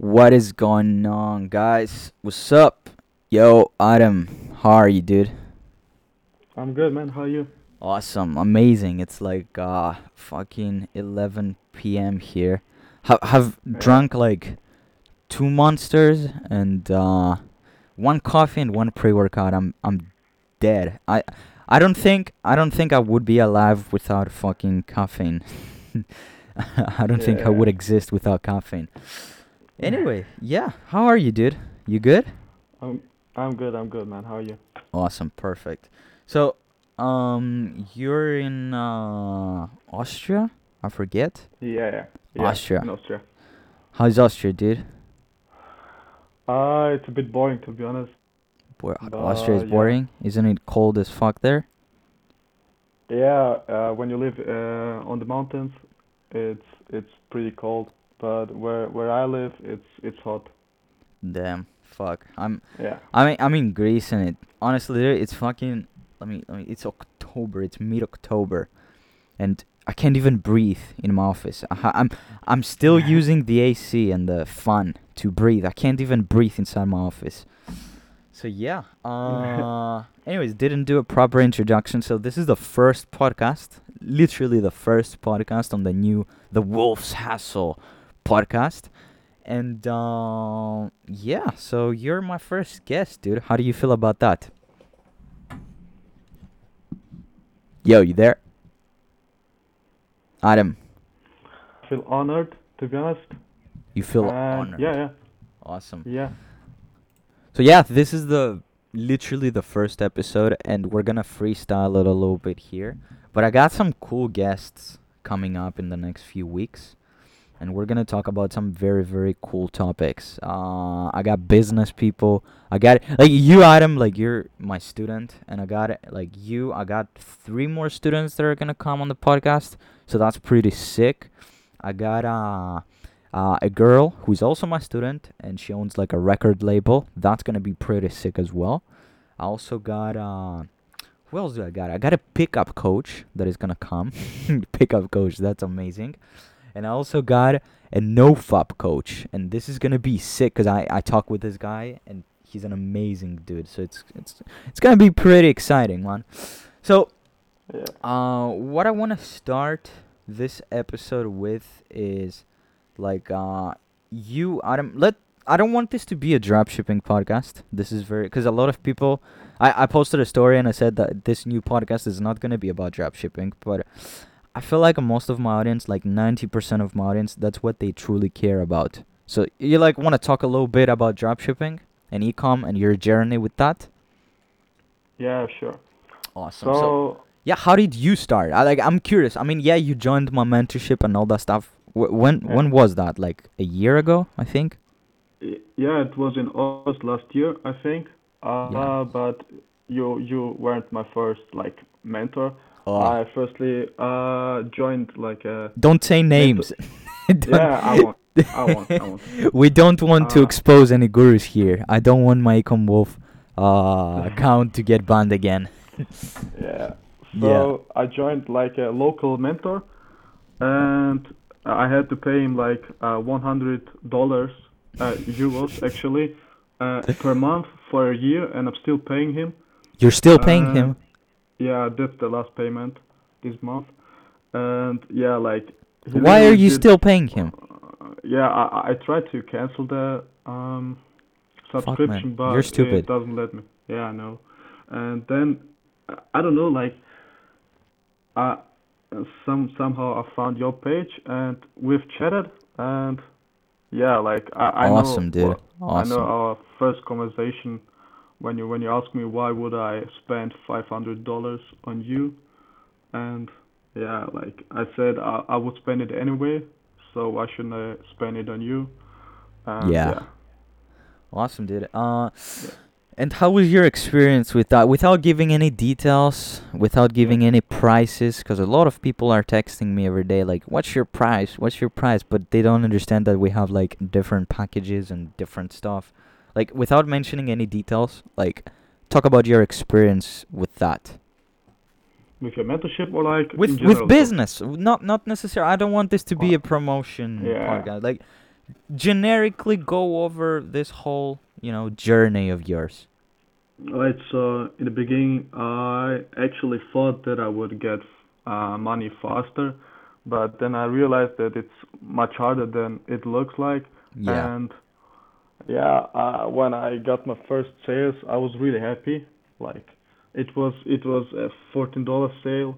What is going on, guys? What's up? Yo, Adam, how are you, dude? I'm good, man. How are you? Awesome, amazing. It's like uh fucking 11 p.m. here. Have have Yeah. drunk like two monsters and uh one coffee and one pre-workout. I'm I'm dead. I I don't think I don't think I would be alive without fucking caffeine. I don't think I would exist without caffeine. Anyway, yeah. How are you, dude? You good? I'm I'm good. I'm good, man. How are you? Awesome, perfect. So, um, you're in uh Austria? I forget. Yeah, yeah. yeah Austria. In Austria. How's Austria, dude? Uh, it's a bit boring to be honest. Bo- Uh, Austria is yeah. boring. Isn't it cold as fuck there? Yeah, uh, when you live uh, on the mountains, it's it's pretty cold. But where where I live, it's it's hot. Damn, fuck. I'm Yeah. I mean I'm in Greece and it honestly it's fucking let me let me it's October. It's mid October, and I can't even breathe in my office. I, I'm I'm still using the AC and the fan to breathe. I can't even breathe inside my office. So yeah. Uh. anyways, didn't do a proper introduction. So this is the first podcast, literally the first podcast on the new The Wolf's Hassle podcast. And uh, yeah, so you're my first guest, dude. How do you feel about that? Yo, you there? Adam, I feel honored to be honest. you feel And honored. Yeah, yeah, Awesome. yeah. So yeah, this is the literally the first episode, and we're gonna freestyle it a little bit here. But I got some cool guests coming up in the next few weeks, and we're gonna talk about some very very cool topics. Uh, I got business people. I got like you, Adam. Like you're my student, and I got like you. I got three more students that are gonna come on the podcast, so that's pretty sick. I got uh uh, a girl who's also my student and she owns like a record label. That's gonna be pretty sick as well. I also got uh, who else do I got? I got a pickup coach that is gonna come. pickup coach, that's amazing. And I also got a nofap coach, and this is gonna be sick because I I talk with this guy and he's an amazing dude. So it's it's it's gonna be pretty exciting, man. So Yeah. uh, what I want to start this episode with is like uh, you Adam. Let I don't want this to be a dropshipping podcast. This is very because a lot of people. I I posted a story and I said that this new podcast is not gonna be about dropshipping, but I feel like most of my audience, like ninety percent of my audience, that's what they truly care about. So you like want to talk a little bit about dropshipping and ecom and your journey with that? Yeah, sure. Awesome. So, Yeah, how did you start? I like I'm curious. I mean, yeah, you joined my mentorship and all that stuff. Wh- when Yeah. when was that? Like a year ago, I think. yeah, it was in August last year, I think. Uh, Yeah. but you you weren't my first like mentor. Oh, I firstly uh joined like a don't say names. Don't- yeah I won't I won't I won't we don't want to Uh, expose any gurus here. I don't want my Ecom Wolf uh, account to get banned again. yeah Yeah. I joined like a local mentor and I had to pay him like uh 100 dollars uh, euros actually uh, per month for a year and I'm still paying him You're still paying Uh, him. Yeah that's the last payment this month and yeah like Why are you did- still paying him? Uh, yeah, I, I tried to cancel the um, subscription, but You're stupid. it doesn't let me. Yeah, I know. And then I don't know, like, uh, some somehow I found your page and we've chatted, and yeah, like I, I awesome, know, dude. well, I know Awesome. our first conversation when you when you asked me why would I spend five hundred dollars on you, and yeah, like I said, I, I would spend it anyway, so why shouldn't I spend it on you? And Yeah. Awesome, dude. Uh, and how was your experience with that? Without giving any details, without giving any prices, because a lot of people are texting me every day, like, "What's your price? What's your price?" But they don't understand that we have like different packages and different stuff. Like, without mentioning any details, like, talk about your experience with that. with your mentorship or like with with business not not necessarily i don't want this to be a promotion yeah. podcast like generically go over this whole, you know, journey of yours. Right, so in the beginning, I actually thought that I would get uh, money faster, but then I realized that it's much harder than it looks like. Yeah. And yeah, uh, when I got my first sales, I was really happy. Like it was it was a fourteen dollar sale,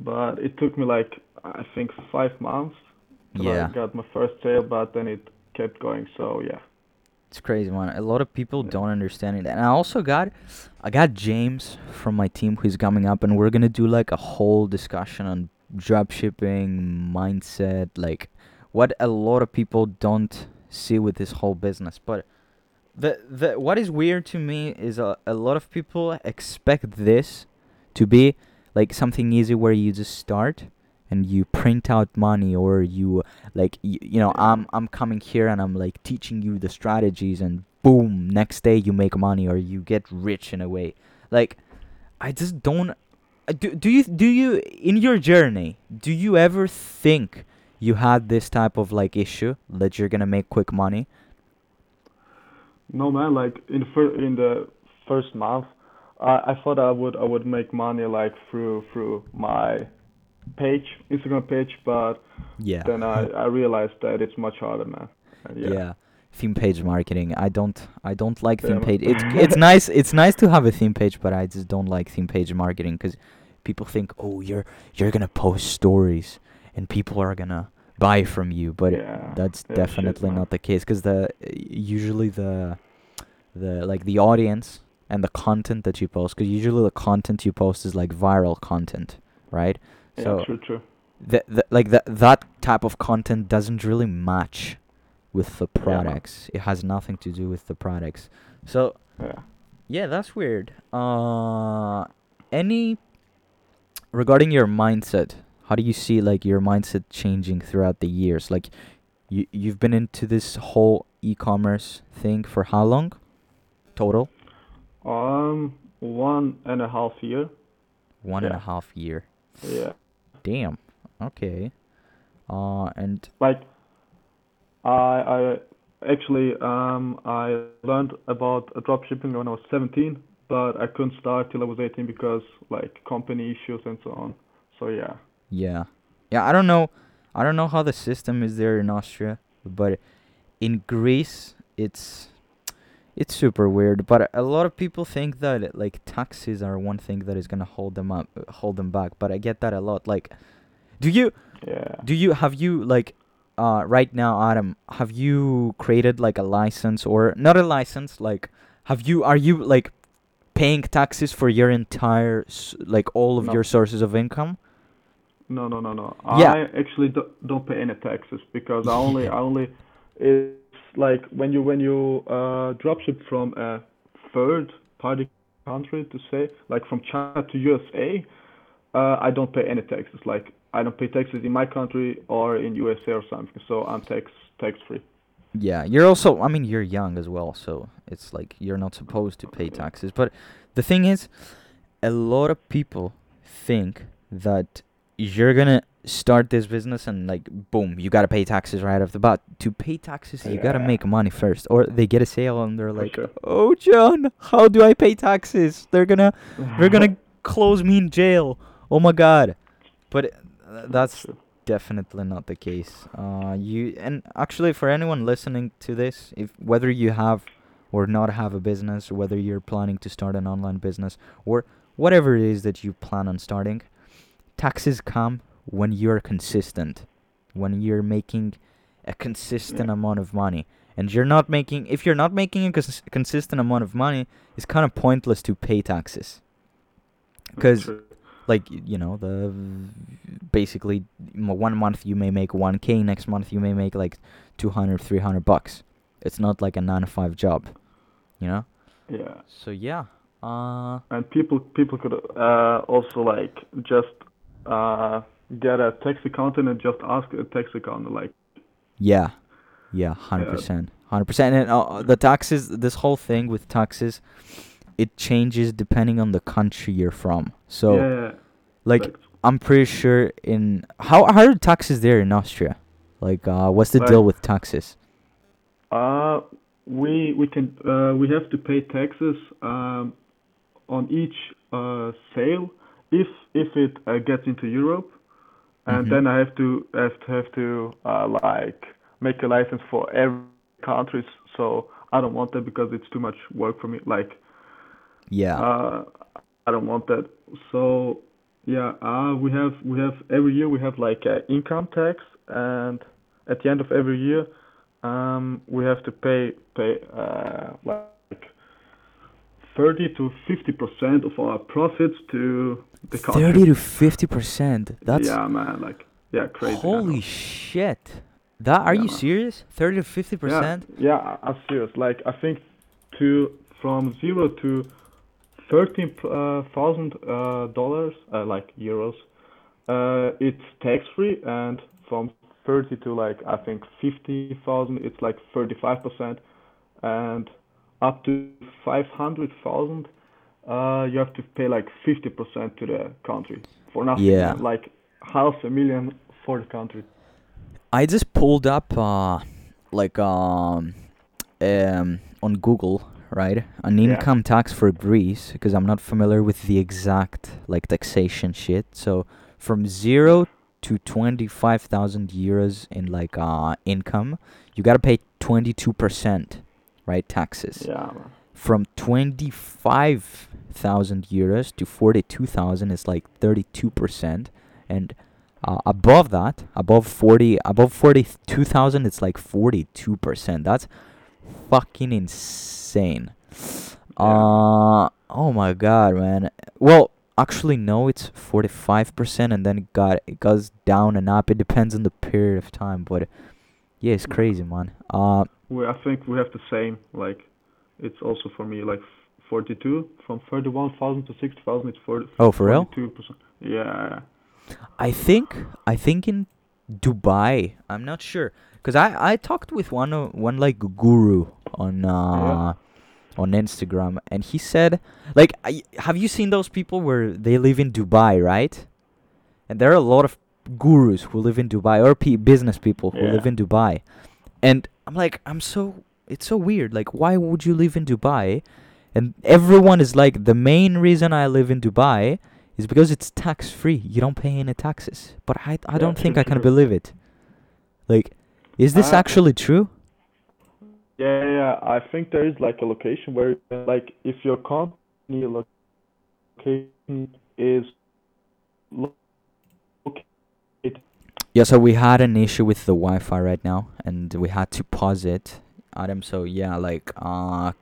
but it took me like I think five months till Yeah. I got my first sale. But then it kept going. So yeah, It's crazy, man. A lot of people don't understand it. And I also got I got James from my team who's coming up and we're going to do like a whole discussion on dropshipping, mindset, like what a lot of people don't see with this whole business. But the the what is weird to me is a, a lot of people expect this to be like something easy where you just start and you print out money or you like you, you know i'm i'm coming here and i'm like teaching you the strategies and boom next day you make money or you get rich in a way like i just don't do, do you do you in your journey do you ever think you had this type of like issue that you're gonna make quick money no man. Like in the fir- in the first month, I I thought I would I would make money like through through my page, Instagram page, but yeah then I I realized that it's much harder, man. Yeah. yeah. theme page marketing i don't i don't like Yeah, theme page it's it's nice it's nice to have a theme page but i just don't like theme page marketing because people think oh you're you're gonna post stories and people are gonna buy from you but yeah. that's definitely not the case because the usually the the like the audience and the content that you post because usually the content you post is like viral content right Yeah, so true, true. the, the like that that type of content doesn't really match with the products. Yeah, it has nothing to do with the products so Yeah. yeah that's weird uh any regarding your mindset how do you see like your mindset changing throughout the years like you you've been into this whole e-commerce thing for how long total Um, one and a half year. one and a half year Yeah. damn okay uh and Like, I I actually um I learned about uh, dropshipping when I was 17, but I couldn't start till I was 18 because like company issues and so on. So yeah. Yeah. Yeah, I don't know. I don't know how the system is there in Austria, but in Greece it's it's super weird, but a lot of people think that like taxes are one thing that is going to hold them up hold them back, but I get that a lot. Like do you Yeah. do you have you like uh right now Adam, have you created like a license or not a license, like have you are you like paying taxes for your entire like all of No. your sources of income? No, no, no, no. Yeah. I actually do, don't pay any taxes because I only, I only, it's like when you when you uh, dropship from a third party country to say, like from China to USA, uh, I don't pay any taxes. Like I don't pay taxes in my country or in USA or something. So I'm tax tax free. Yeah, you're also. I mean, you're young as well, so it's like you're not supposed to pay taxes. But the thing is, a lot of people think that you're gonna start this business and like boom, you gotta pay taxes right off the bat. To pay taxes, you gotta make money first, or they get a sale and they're like, sure. "Oh, John, how do I pay taxes? They're gonna they're gonna close me in jail. Oh my god!" But uh, that's definitely not the case. Uh, you and actually for anyone listening to this, if whether you have or not have a business, whether you're planning to start an online business or whatever it is that you plan on starting, taxes come when you're consistent, when you're making a consistent Yeah. amount of money. And you're not making if you're not making a cons- consistent amount of money, it's kind of pointless to pay taxes. Because like you know the basically one month you may make 1k next month you may make like 200 300 bucks it's not like a 9 to 5 job you know yeah. so yeah uh and people people could uh, also like just uh, get a tax accountant and just ask a tax accountant like yeah. Yeah 100% 100% and uh, the taxes this whole thing with taxes it changes depending on the country you're from. So yeah, like correct. i'm pretty sure in how how are taxes there in austria? Like uh what's the deal with taxes? Uh, we we can uh, we have to pay taxes um, on each uh, sale if if it uh, gets into Europe, and Mhm. then I have to have to have to uh, like make a license for every country. So I don't want that because it's too much work for me. Like Yeah. uh, I don't want that. So yeah, uh, we have we have every year we have like uh, income tax, and at the end of every year, um, we have to pay pay uh, like thirty to fifty percent of our profits to the country. Thirty to fifty percent. That's yeah, man, like yeah, crazy. Holy shit. That are Yeah, you man. serious? Thirty to 50 percent? yeah, I- I'm serious. Like I think to from zero to thirteen uh, uh, dollars, uh, like euros, uh, it's tax free, and from thirty to like I think fifty thousand, it's like thirty five percent, and up to five hundred thousand, uh, you have to pay like fifty percent to the country for nothing. Yeah. like half a million for the country. I just pulled up uh like um um on Google, right? An Yeah. income tax for Greece because I'm not familiar with the exact like taxation shit. So from 0 to 25,000 euros in like uh income, you got to pay 22%, right? Taxes. Yeah, man. From 25,000 euros to 42,000 is like 32% and uh, above that, above 40, above 42,000 it's like 42%. That's fucking insane. Uh oh my god, man. Well, actually no, it's 45% and then it got it goes down and up. It depends on the period of time, but yeah, it's crazy, man. Uh We, I think we have the same. Like, it's also for me like 42 from 31,000 to 60,000. It's 40. Oh, for real? 42 percent. Yeah. I think I think in Dubai. I'm not sure because I I talked with one o- one like guru on uh on Instagram and he said like I, have you seen those people where they live in Dubai, right? And there are a lot of gurus who live in Dubai or pe- business people who live in Dubai. And I'm like I'm so it's so weird. Like why would you live in Dubai? And everyone is like the main reason I live in Dubai is because it's tax free. You don't pay any taxes. But I I Yeah, don't think I can true. believe it. Like, is this Uh, actually true? Yeah, yeah. I think there is like a location where, like, if your company location is. Yeah. So we had an issue with the Wi-Fi right now, and we had to pause it, Adam. So yeah, like, uh,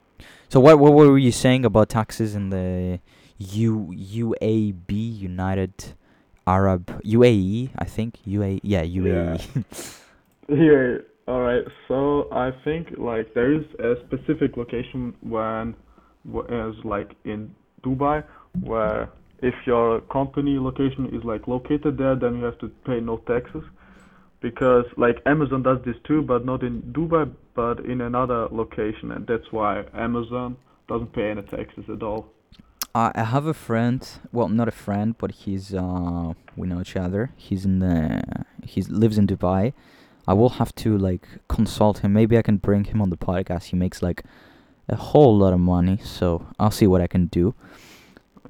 so what what were you saying about taxes in the U UAB United Arab UAE? I think UAE. Yeah. UAE. Yeah, yeah. all right. So I think like there is a specific location when wh- is like in Dubai where if your company location is like located there, then you have to pay no taxes because like Amazon does this too, but not in Dubai, but in another location, and that's why Amazon doesn't pay any taxes at all. I have a friend. Well, not a friend, but he's uh we know each other. He's in the he lives in Dubai. I will have to like consult him. Maybe I can bring him on the podcast. He makes like a whole lot of money, so I'll see what I can do.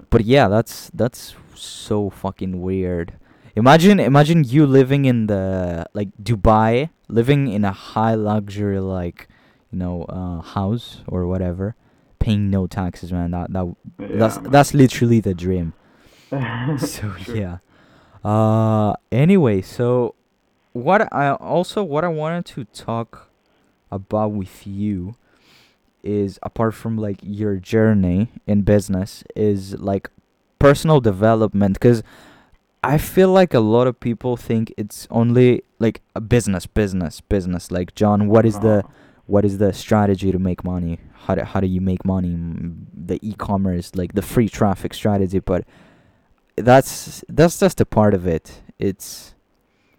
But yeah, that's that's so fucking weird. Imagine imagine you living in the like Dubai, living in a high luxury like you know uh house or whatever, paying no taxes, man. That that that's Yeah, that's literally the dream. So True. yeah. Uh anyway, so what I also what I wanted to talk about with you is apart from like your journey in business is like personal development cuz I feel like a lot of people think it's only like a business business business. Like John what is the Uh, what is the strategy to make money? How do, how do you make money? The e-commerce like the free traffic strategy but that's that's just a part of it. It's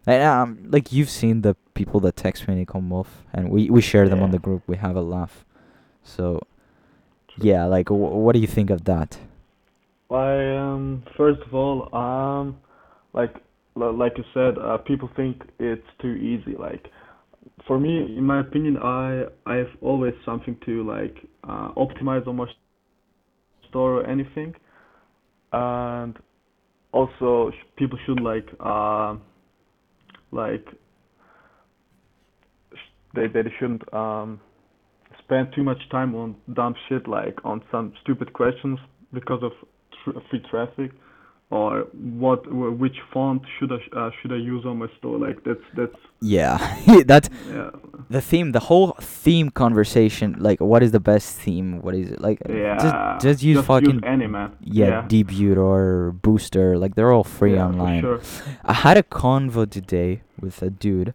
and, um, like you've seen the people that text me and they come off and we we share them on the group. We have a laugh so yeah like w- what do you think of that? I um first of all um like li- like you said uh, people think it's too easy like for me, in my opinion, I I have always something to like uh, optimize on my store or anything, and also sh- people should like uh, like sh- they they shouldn't um spend too much time on dumb shit like on some stupid questions because of tr- free traffic or what which font should I uh, should I use on my store like that's that's Yeah, that's yeah the theme. The whole theme conversation. Like, what is the best theme? What is it like? yeah Just just use fucking any man yeah, yeah Debut or Booster. Like they're all free yeah online. sure I had a convo today with a dude,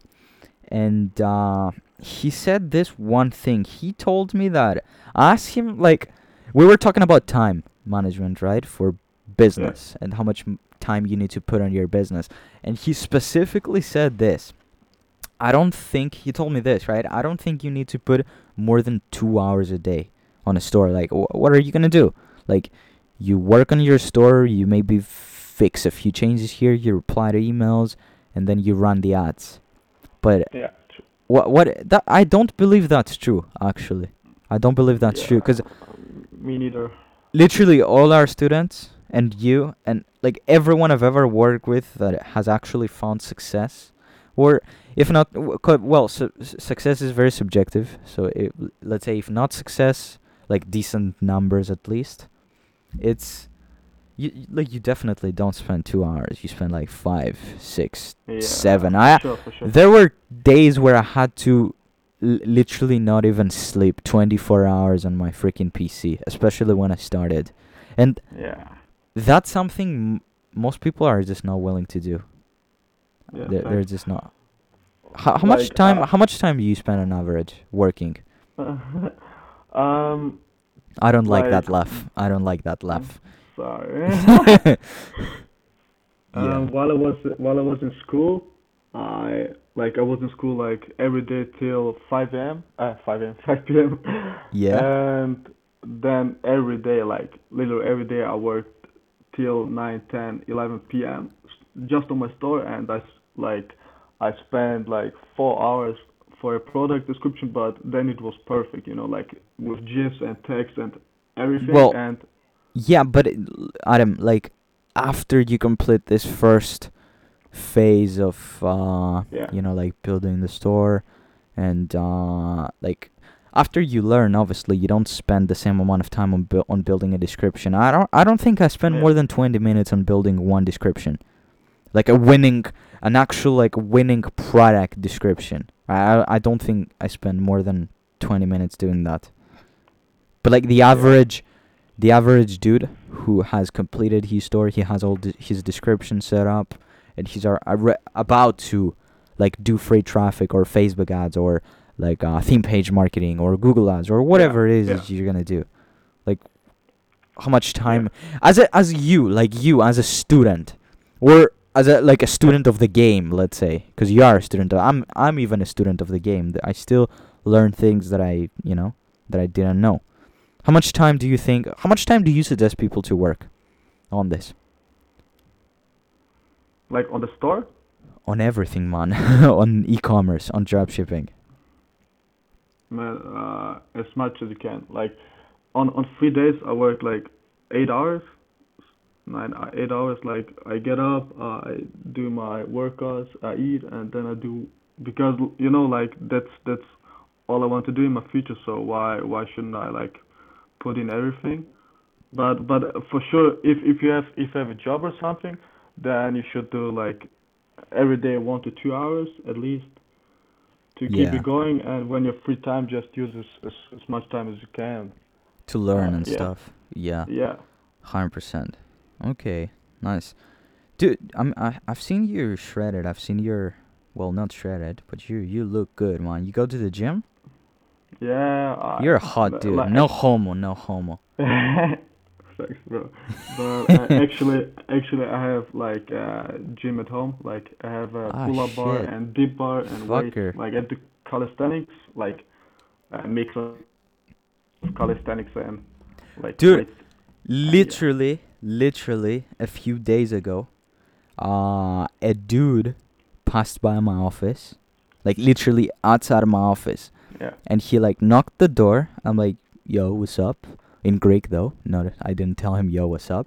and uh, he said this one thing. He told me that ask him like we were talking about time management, right, for business and how much time you need to put on your business, and he specifically said this. I don't think he told me this, right? I don't think you need to put more than two hours a day on a store. Like, wh- what are you gonna do? Like, you work on your store, you maybe fix a few changes here, you reply to emails, and then you run the ads. But yeah what what that I don't believe that's true. Actually, I don't believe that's true because me neither literally all our students and you and like everyone I've ever worked with that has actually found success, or if not, well, su- s- success is very subjective. So it, let's say if not success, like decent numbers at least, it's you like you definitely don't spend two hours. You spend like five, six, yeah seven. I sure sure there were days where I had to l- literally not even sleep 24 hours on my freaking PC, especially when I started. And yeah that's something m- most people are just not willing to do. yeah they're, they're just not. How, how much time? uh, How much time do you spend on average working? um I don't like that laugh. I don't like that laugh. Sorry yeah. Um, while I was while I was in school, I like I was in school like every day till 5 a.m. Uh, 5 a.m. 5 p.m. Yeah. And then every day, like literally every day, I worked till 9, 10, 11 p.m. just on my store, and I like I spent like four hours for a product description, but then it was perfect, you know, like with GIFs and text and everything. Well, and Yeah, but it- Adam, like after you complete this first phase of uh Yeah. you know like building the store and uh like after you learn obviously you don't spend the same amount of time on bu- on building a description. I don't I don't think I spend Yeah. more than 20 minutes on building one description. Like a winning an actual like winning product description. I I, don't think I spend more than 20 minutes doing that. But like the Yeah. The average dude who has completed his store, he has all de- his description set up, and he's are, are about to like do free traffic or Facebook ads or like uh, theme page marketing or Google ads or whatever it is yeah. that you're gonna do. Like, how much time as a as you like you as a student or as a like a student of the game, let's say, because you are a student. Of, I'm I'm even a student of the game. I still learn things that I you know that I didn't know. How much time do you think? How much time do you suggest people to work on this? like on the store, On everything, man. on e-commerce, on dropshipping. man, uh, as much as you can. Like on on three days, I work like eight hours, nine uh, eight hours. Like I get up, I do my workouts, I eat, and then I do because you know like that's that's all I want to do in my future. So why why shouldn't I like put in everything? But but for sure, if if you have if you have a job or something, then you should do like every day one to two hours at least to keep Yeah. it going. And when you're free time, just use as as, as much time as you can. To learn Uh, and yeah. stuff. Yeah. Yeah. Hundred percent. Okay, nice, dude. I'm I, I've seen you shredded. I've seen your, well, not shredded, but you you look good, man. You go to the gym. Yeah. I, You're a hot dude. like- No homo, no homo. Thanks, bro. But uh, actually, actually, I have like uh, gym at home. Like I have a Ah, pull-up bar and dip bar and weight. Like I do calisthenics, like a mix of calisthenics and like Dude. weights. Literally, literally, a few days ago, uh, a dude passed by my office, like literally outside of my office. Yeah. And he like knocked the door. I'm like, "Yo, what's up?" In Greek though. No, I didn't tell him, "Yo, what's up?"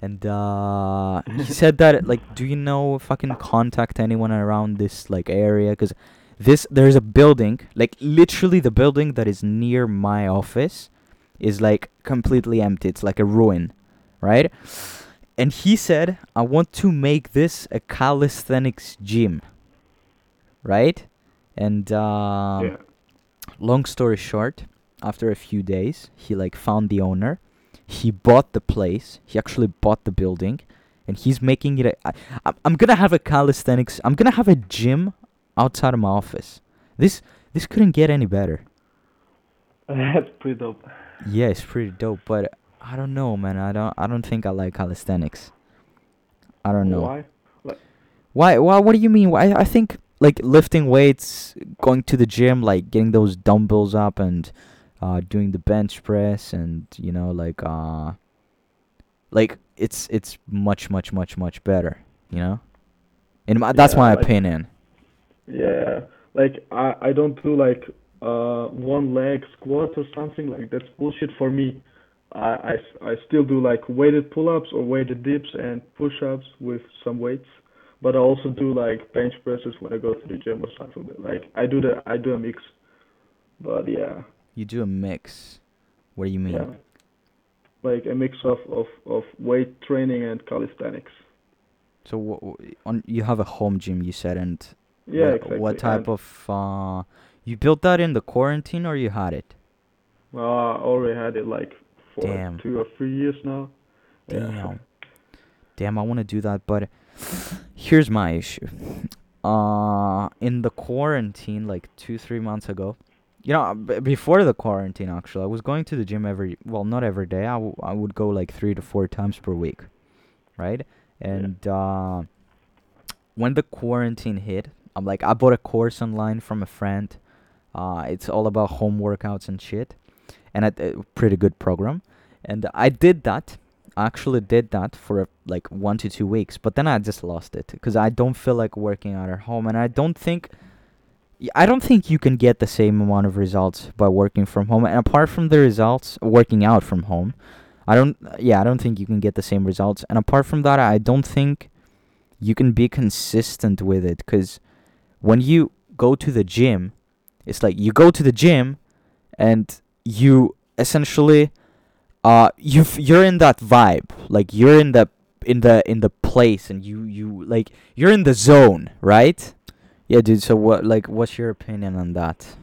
And uh, he said that like, "Do you know if I can contact anyone around this like area? Cause this there's a building, like literally the building that is near my office, is like completely empty. It's like a ruin, right?" And he said, "I want to make this a calisthenics gym." Right? And um, yeah. Long story short, after a few days, he like found the owner. He bought the place. He actually bought the building, and he's making it. A, I, I'm- gonna have a calisthenics. I'm gonna have a gym outside of my office. This this couldn't get any better. That's pretty dope. Yeah, it's pretty dope, but I don't know, man. I don't I don't think I like calisthenics. I don't know. Why? Why? Why? What do you mean? Why? I think like lifting weights, going to the gym, like getting those dumbbells up and uh, doing the bench press, and you know, like uh, like it's it's much much much much better. You know, in my that's Yeah, my like- opinion. Yeah, like I I don't do like uh one leg squat or something like that's bullshit for me. I I still do like weighted pull-ups or weighted dips and push-ups with some weights, but I also do like bench presses when I go to the gym or something. Like I do the I do a mix, but yeah, You do a mix. What do you mean? yeah, like a mix of of of weight training and calisthenics. So wh- wh- on you have a home gym, you said, and Yeah, what, exactly. what type and, of uh, you built that in the quarantine or you had it? Well, I already had it like for Damn. two or three years now. Yeah. Damn. Damn, I want to do that, but here's my issue. Uh, in the quarantine, like two, three months ago, you know, b- before the quarantine, actually, I was going to the gym every, well, not every day. I, w- I would go like three to four times per week, right? And uh, when the quarantine hit, I'm like, I bought a course online from a friend. Uh, it's all about home workouts and shit, and a pretty good program. And I did that. Actually did that for like one to two weeks, but then I just lost it because I don't feel like working out at home, and I don't think, I don't think you can get the same amount of results by working from home. And apart from the results, working out from home, I don't, yeah, I don't think you can get the same results. And apart from that, I don't think you can be consistent with it because when you go to the gym, it's like you go to the gym and you essentially uh you f- you're in that vibe like you're in the in the in the place and you you like you're in the zone right yeah dude so what like what's your opinion on that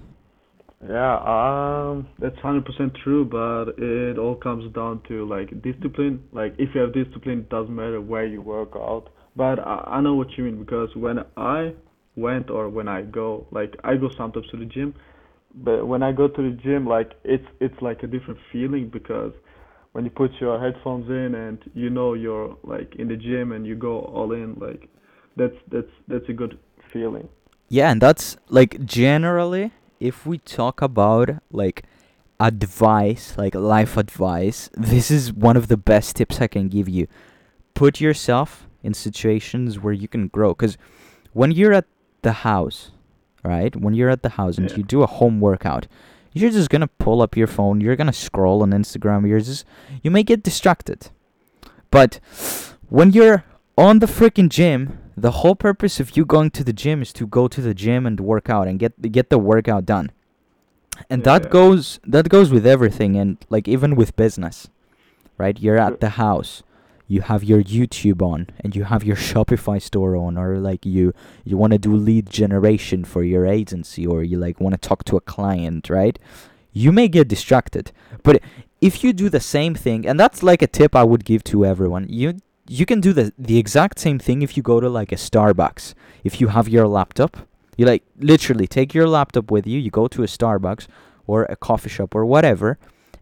Yeah, um, that's hundred percent true, but it all comes down to like discipline. Like if you have discipline, it doesn't matter where you work out. But I, I know what you mean because when I went or when I go, like I go sometimes to the gym, but when I go to the gym, like it's it's like a different feeling because when you put your headphones in and you know you're like in the gym and you go all in, like that's that's that's a good feeling. yeah and that's like generally if we talk about like advice like life advice this is one of the best tips i can give you put yourself in situations where you can grow because when you're at the house right when you're at the house and Yeah. you do a home workout you're just gonna pull up your phone you're gonna scroll on instagram you're just you may get distracted. But when you're on the freaking gym the whole purpose of you going to the gym is to go to the gym and work out and get get the workout done. And that goes that goes with everything and like even with business right? You're at the house you have your youtube on and you have your shopify store on or like you you want to do lead generation for your agency or you like want to talk to a client right? You may get distracted but if you do the same thing and that's like a tip i would give to everyone you you can do the the exact same thing if you go to like a starbucks. If you have your laptop you like literally take your laptop with you you go to a starbucks or a coffee shop or whatever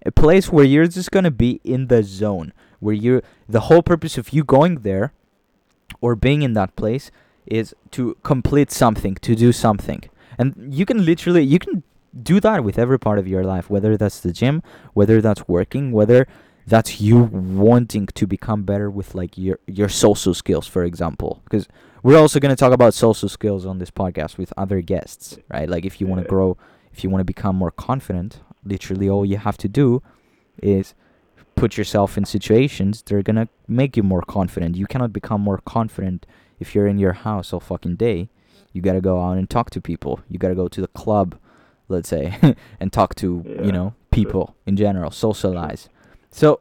a place where you're just going to be in the zone where you're the whole purpose of you going there or being in that place is to complete something to do something. And you can literally you can do that with every part of your life whether that's the gym whether that's working whether that's you wanting to become better with like your your social skills for example. Because we're also going to talk about social skills on this podcast with other guests right? Like if you want to grow if you want to become more confident literally all you have to do is put yourself in situations that are going to make you more confident you cannot become more confident if you're in your house all fucking day you got to go out and talk to people you got to go to the club let's say and talk to Yeah, you know people in general socialize so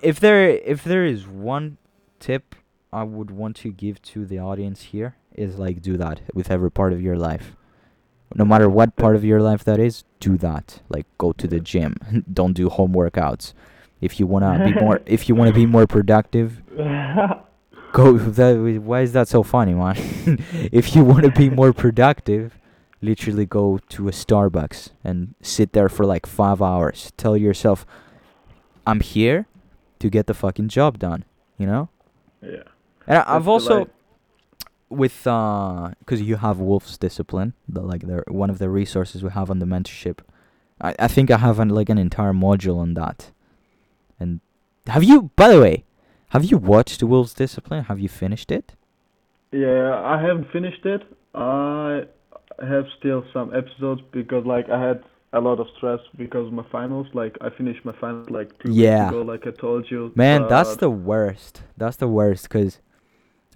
if there if there is one tip I would want to give to the audience here is like do that with every part of your life. No matter what part of your life that is, do that. Like go to the gym. Don't do home workouts. If you wanna be more if you wanna be more productive, go that why is that so funny, man? if you wanna be more productive, literally go to a Starbucks and sit there for like five hours. Tell yourself I'm here to get the fucking job done. You know? yeah. And I, i've also with uh, cause you have Wolf's discipline, the like the one of the resources we have on the mentorship. I I think I have an, like an entire module on that. And have you, by the way, have you watched The Wolf's discipline? Have you finished it? Yeah, I haven't finished it. I have still some episodes because like I had a lot of stress because of my finals. Like I finished my finals like two Yeah. weeks ago, like I told you. Man, that's the worst. That's the worst because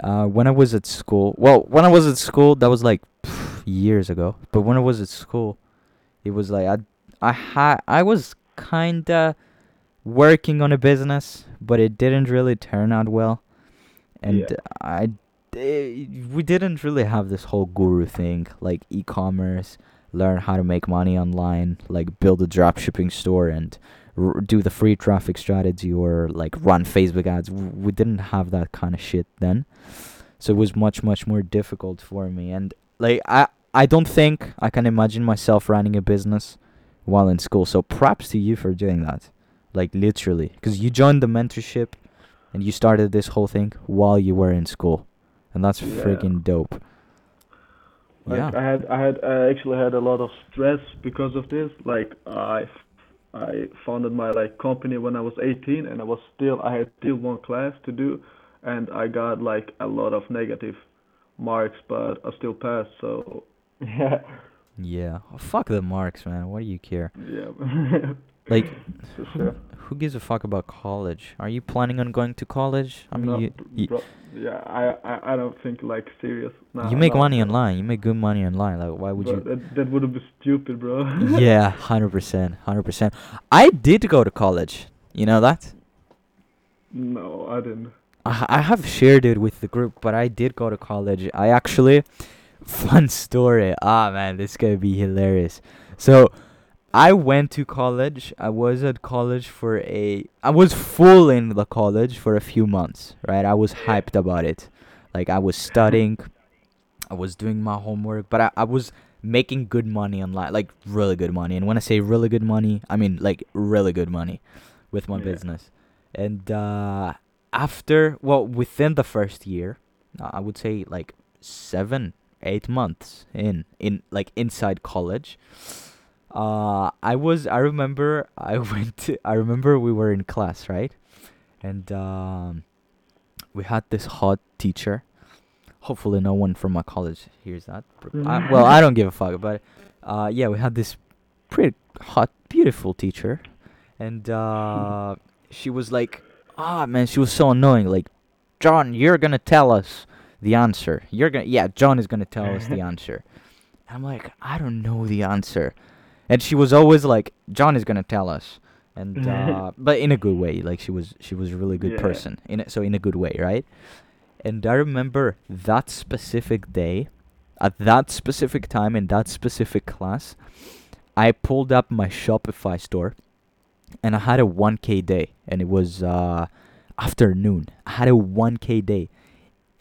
uh, when I was at school, well, when I was at school, that was like pff, years ago. But when I was at school, it was like I, I had, I was kinda working on a business, but it didn't really turn out well, and Yeah. I, eh, we didn't really have this whole guru thing like e-commerce, learn how to make money online, like build a dropshipping store and r- do the free traffic strategy or like run Facebook ads. We didn't have that kind of shit then. So it was much much more difficult for me and like I I don't think I can imagine myself running a business while in school. So props to you for doing that. Like literally cuz you joined the mentorship and you started this whole thing while you were in school. And that's Yeah. freaking dope. Like yeah. I had, I had, I actually had a lot of stress because of this. Like I, I founded my like company when I was 18, and I was still, I had still one class to do, and I got like a lot of negative marks, but I still passed. So yeah, Yeah. Oh, fuck the marks, man. What do you care? yeah. Like who, who gives a fuck about college? Are you planning on going to college? I mean, No, you, you, bro, yeah, I, I, I don't think like serious. Nah, you make money online. You make good money online. Like, why would Bro, you? That, that would be stupid, bro. yeah, hundred percent, hundred percent. I did go to college. You know that? no, I didn't. I I have shared it with the group, but I did go to college. I actually, fun story. Ah man, this is gonna be hilarious. So, I went to college. I was at college for a. I was full in the college for a few months. Right, I was hyped about it. Like I was studying, I was doing my homework, but I, I was making good money online, like really good money. And when I say really good money, I mean like really good money with my Yeah. business. And uh, after, well, within the first year, I would say like seven, eight months in, in like inside college. Uh, I was. I remember. I went. To, I remember we were in class, right? And um, we had this hot teacher. Hopefully, no one from my college hears that. I, well, I don't give a fuck. But uh, yeah, we had this pretty hot, beautiful teacher, and uh, she was like, "Ah, man," she was so annoying. Like, John, you're gonna tell us the answer. You're gonna, yeah, John is gonna tell us the answer. I'm like, I don't know the answer, and she was always like, John is gonna tell us, and uh, but in a good way. Like she was, she was a really good Yeah. person. In a, so in a good way, right? And I remember that specific day, at that specific time in that specific class, I pulled up my Shopify store, and I had a 1K day, and it was uh, afternoon. I had a 1K day.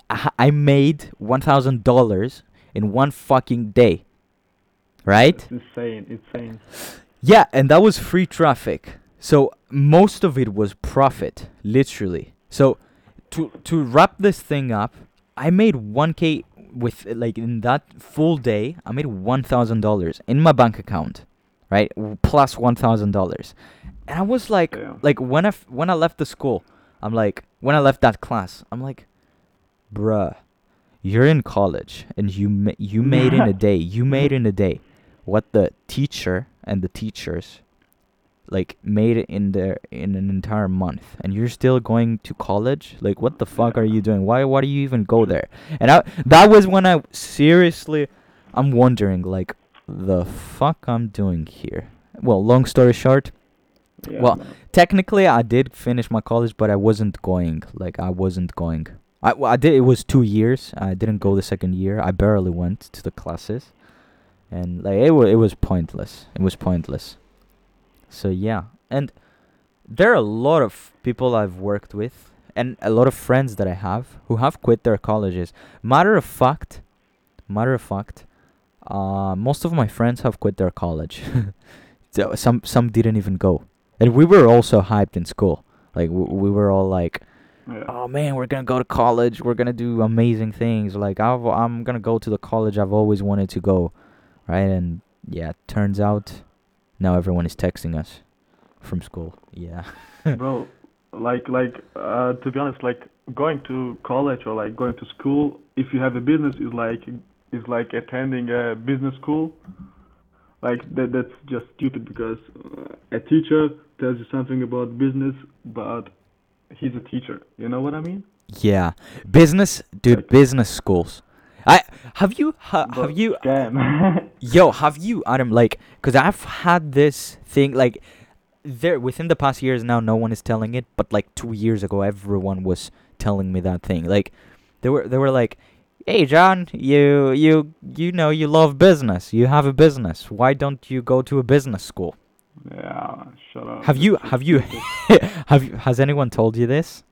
I, I made one thousand dollars in one fucking day. Right? It's insane, insane. Yeah, and that was free traffic. So most of it was profit, literally. So to to wrap this thing up, I made 1k with like in that full day, I made $1,000 in my bank account, right? Plus $1,000. And I was like, Damn. like when I f- when I left the school, I'm like, when I left that class, I'm like, bruh, you're in college and you ma- you made in a day, you made in a day, what the teacher and the teachers, like made it in their in an entire month, and you're still going to college. Like, what the fuck are you doing? Why why do you even go there? And I that was when I seriously, I'm wondering like, the fuck I'm doing here. Well, long story short, Yeah, well, man. technically I did finish my college, but I wasn't going. Like I wasn't going. I I did. It was two years. I didn't go the second year. I barely went to the classes, and like it was it was pointless. It was pointless. So yeah, and there are a lot of people I've worked with, and a lot of friends that I have who have quit their colleges. Matter of fact, matter of fact, uh, most of my friends have quit their college. so some some didn't even go. And we were also hyped in school. Like w- we were all like, Yeah. "Oh man, we're gonna go to college. We're gonna do amazing things. Like I've, I'm gonna go to the college I've always wanted to go, right?" And yeah, turns out now everyone is texting us from school. Yeah. Bro, like like uh, to be honest, like going to college or like going to school, if you have a business, is like is like attending a business school. Like that that's just stupid because uh, a teacher tells you something about business, but he's a teacher. You know what I mean? Yeah, business, dude. Like- business schools. I have you ha, have you Scam. Yo, have you, Adam, like, because I've had this thing, like, there, within the past years now, no one is telling it, but, like, two years ago, everyone was telling me that thing. Like, they were, they were like, hey, John, you, you, you know, you love business. You have a business. Why don't you go to a business school? yeah, shut up. Have you, have you, have you, has anyone told you this?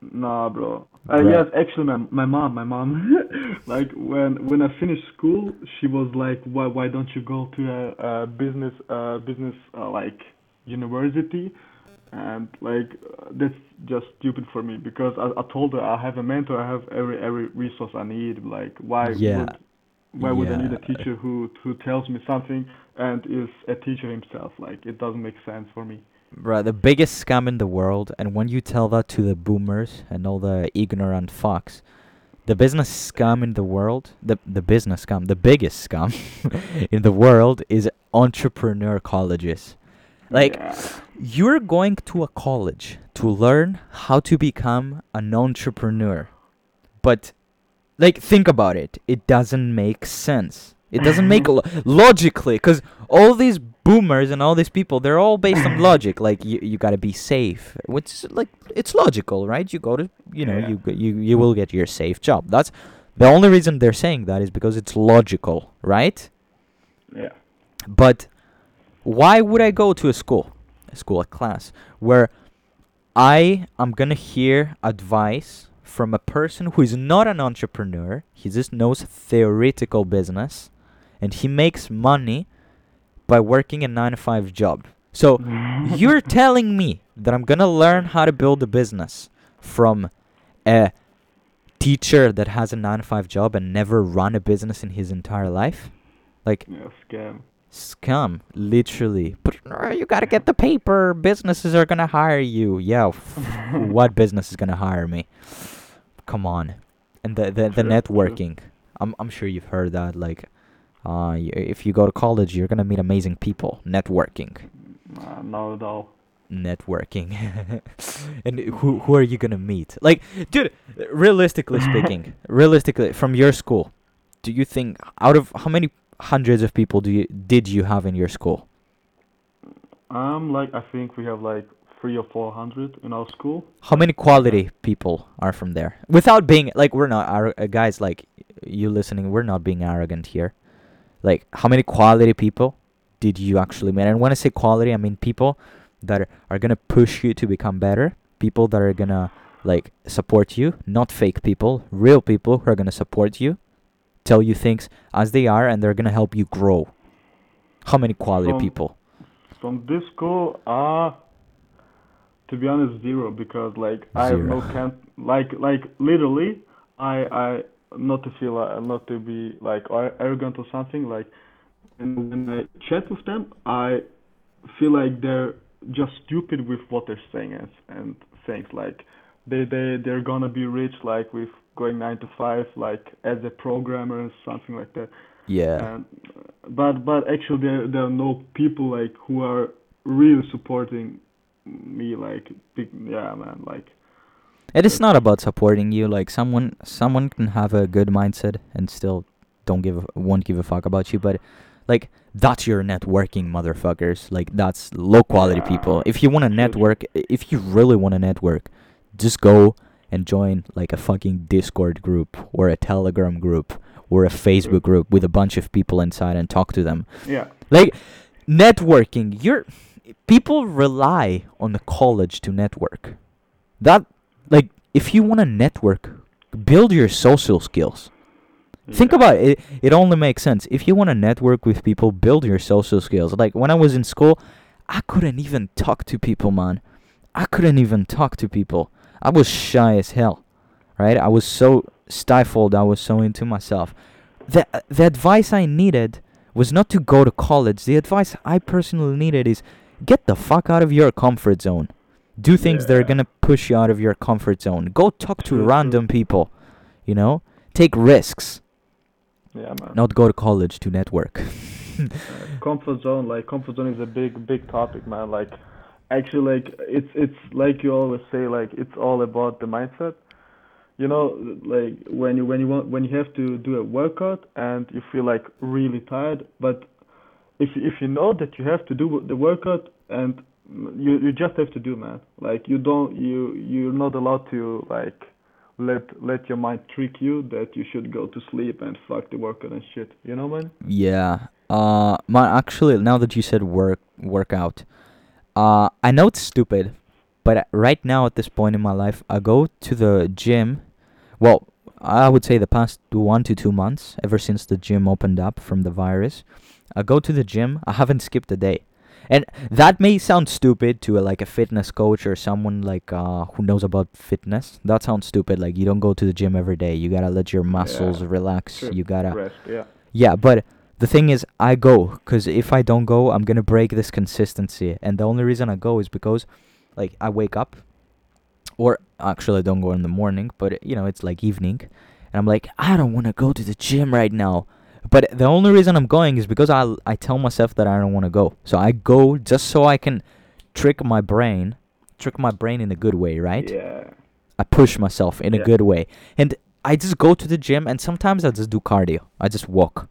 Nah, bro. Uh, Bruh. yes, actually, my my mom, my mom, like when when I finished school, she was like, "Why why don't you go to a, a business uh business uh, like university?" And like uh, that's just stupid for me because I, I told her I have a mentor, I have every every resource I need. Like why Yeah. would why would I need a teacher who who tells me something and is a teacher himself? Like it doesn't make sense for me. Bruh, the biggest scam in the world, and when you tell that to the boomers and all the ignorant fucks, the business scam in the world, the the business scam, the biggest scam in the world is entrepreneur colleges. Like Yeah. you're going to a college to learn how to become an entrepreneur. But like think about it, it doesn't make sense. It doesn't make lo- logically cuz all these boomers and all these people they're all based on logic like you you got to be safe which is like it's logical right you go to you know yeah. you you you will get your safe job that's the only reason they're saying that is because it's logical right yeah. but why would I go to a school, a school, a class, where I am gonna hear advice from a person who is not an entrepreneur? He just knows theoretical business, and he makes money by working a nine to five job. So you're telling me that I'm gonna learn how to build a business from a teacher that has a nine to five job and never run a business in his entire life? Like yeah, scam. scam literally. But uh, you gotta get the paper. Businesses are gonna hire you. Yeah f- what business is gonna hire me? Come on. And the the, the networking. I'm i'm sure you've heard that like uh if you go to college you're gonna meet amazing people. Networking. Nah, not at all. networking. And who who are you gonna meet? Like dude realistically speaking realistically from your school do you think out of how many hundreds of people do you did you have in your school? Um, like I think we have like three or four hundred in our school. how many quality people are from there? Without being like we're not our uh, guys like you listening we're not being arrogant here like how many quality people did you actually meet? And when i say quality i mean people that are, are gonna push you to become better people that are gonna like support you not fake people real people who are gonna support you tell you things as they are and they're gonna help you grow. How many quality From- people? From this school, uh, to be honest, zero because like I have no Zero. can like like literally I I not to feel uh, not to be like arrogant or something like and when I chat with them I feel like they're just stupid with what they're saying and, and things like they they they're gonna be rich like with going nine to five like as a programmer and something like that. Yeah. And but but actually there there are no people like who are really supporting me like big yeah man like It is not about supporting you. Like someone, someone can have a good mindset and still don't give, a, won't give a fuck about you. But like that's your networking, motherfuckers. Like that's low quality people. If you want to network, if you really want to network, just go and join like a fucking Discord group or a Telegram group or a Facebook group with a bunch of people inside and talk to them. yeah Like networking, you're people rely on the college to network. That like if you want to network, build your social skills. Think yeah. about it. It only makes sense. If you want to network with people, build your social skills. Like when I was in school, I couldn't even talk to people, man. I couldn't even talk to people. I was shy as hell. Right? I was so stifled. I was so into myself. The the advice I needed was not to go to college. The advice I personally needed is get the fuck out of your comfort zone. Do things that are gonna push you out of your comfort zone. Go talk to random people. You know? Take risks. yeah man Not go to college to network. Uh, comfort zone like comfort zone is a big big topic man like actually like it's it's like you always say like it's all about the mindset you know like when you when you want when you have to do a workout and you feel like really tired but if if you know that you have to do the workout and you you just have to do man like you don't you you're not allowed to like let let your mind trick you that you should go to sleep and fuck the workout and shit you know man Yeah. Uh, man, actually, now that you said work workout, uh, I know it's stupid, but right now at this point in my life, I go to the gym. Well, I would say the past one to two months, ever since the gym opened up from the virus, I go to the gym. I haven't skipped a day, and that may sound stupid to a, like a fitness coach or someone like uh who knows about fitness. That sounds stupid. Like you don't go to the gym every day. You gotta let your muscles Yeah, relax. true. You gotta rest yeah yeah, but the thing is, I go because if I don't go, I'm gonna break this consistency. And the only reason I go is because, like, I wake up, or actually I don't go in the morning, but you know it's like evening, and I'm like, I don't want to go to the gym right now. But the only reason I'm going is because I I tell myself that I don't want to go. So I go just so I can trick my brain, trick my brain in a good way, right? yeah I push myself in a good way. And I just go to the gym and sometimes I just do cardio. I just walk.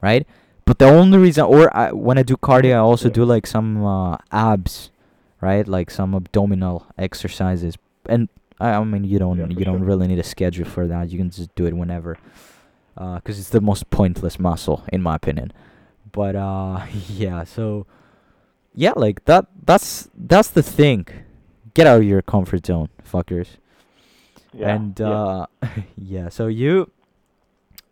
Right? But the only reason or I, when I do cardio I also Yeah. do like some uh, abs, right? Like some abdominal exercises. And I, I mean you don't Yeah, you don't really need a schedule for that. You can just do it whenever. Uh 'cause it's the most pointless muscle in my opinion. But uh yeah, so yeah, like that that's that's the thing. Get out of your comfort zone, fuckers. yeah And yeah. uh yeah, so you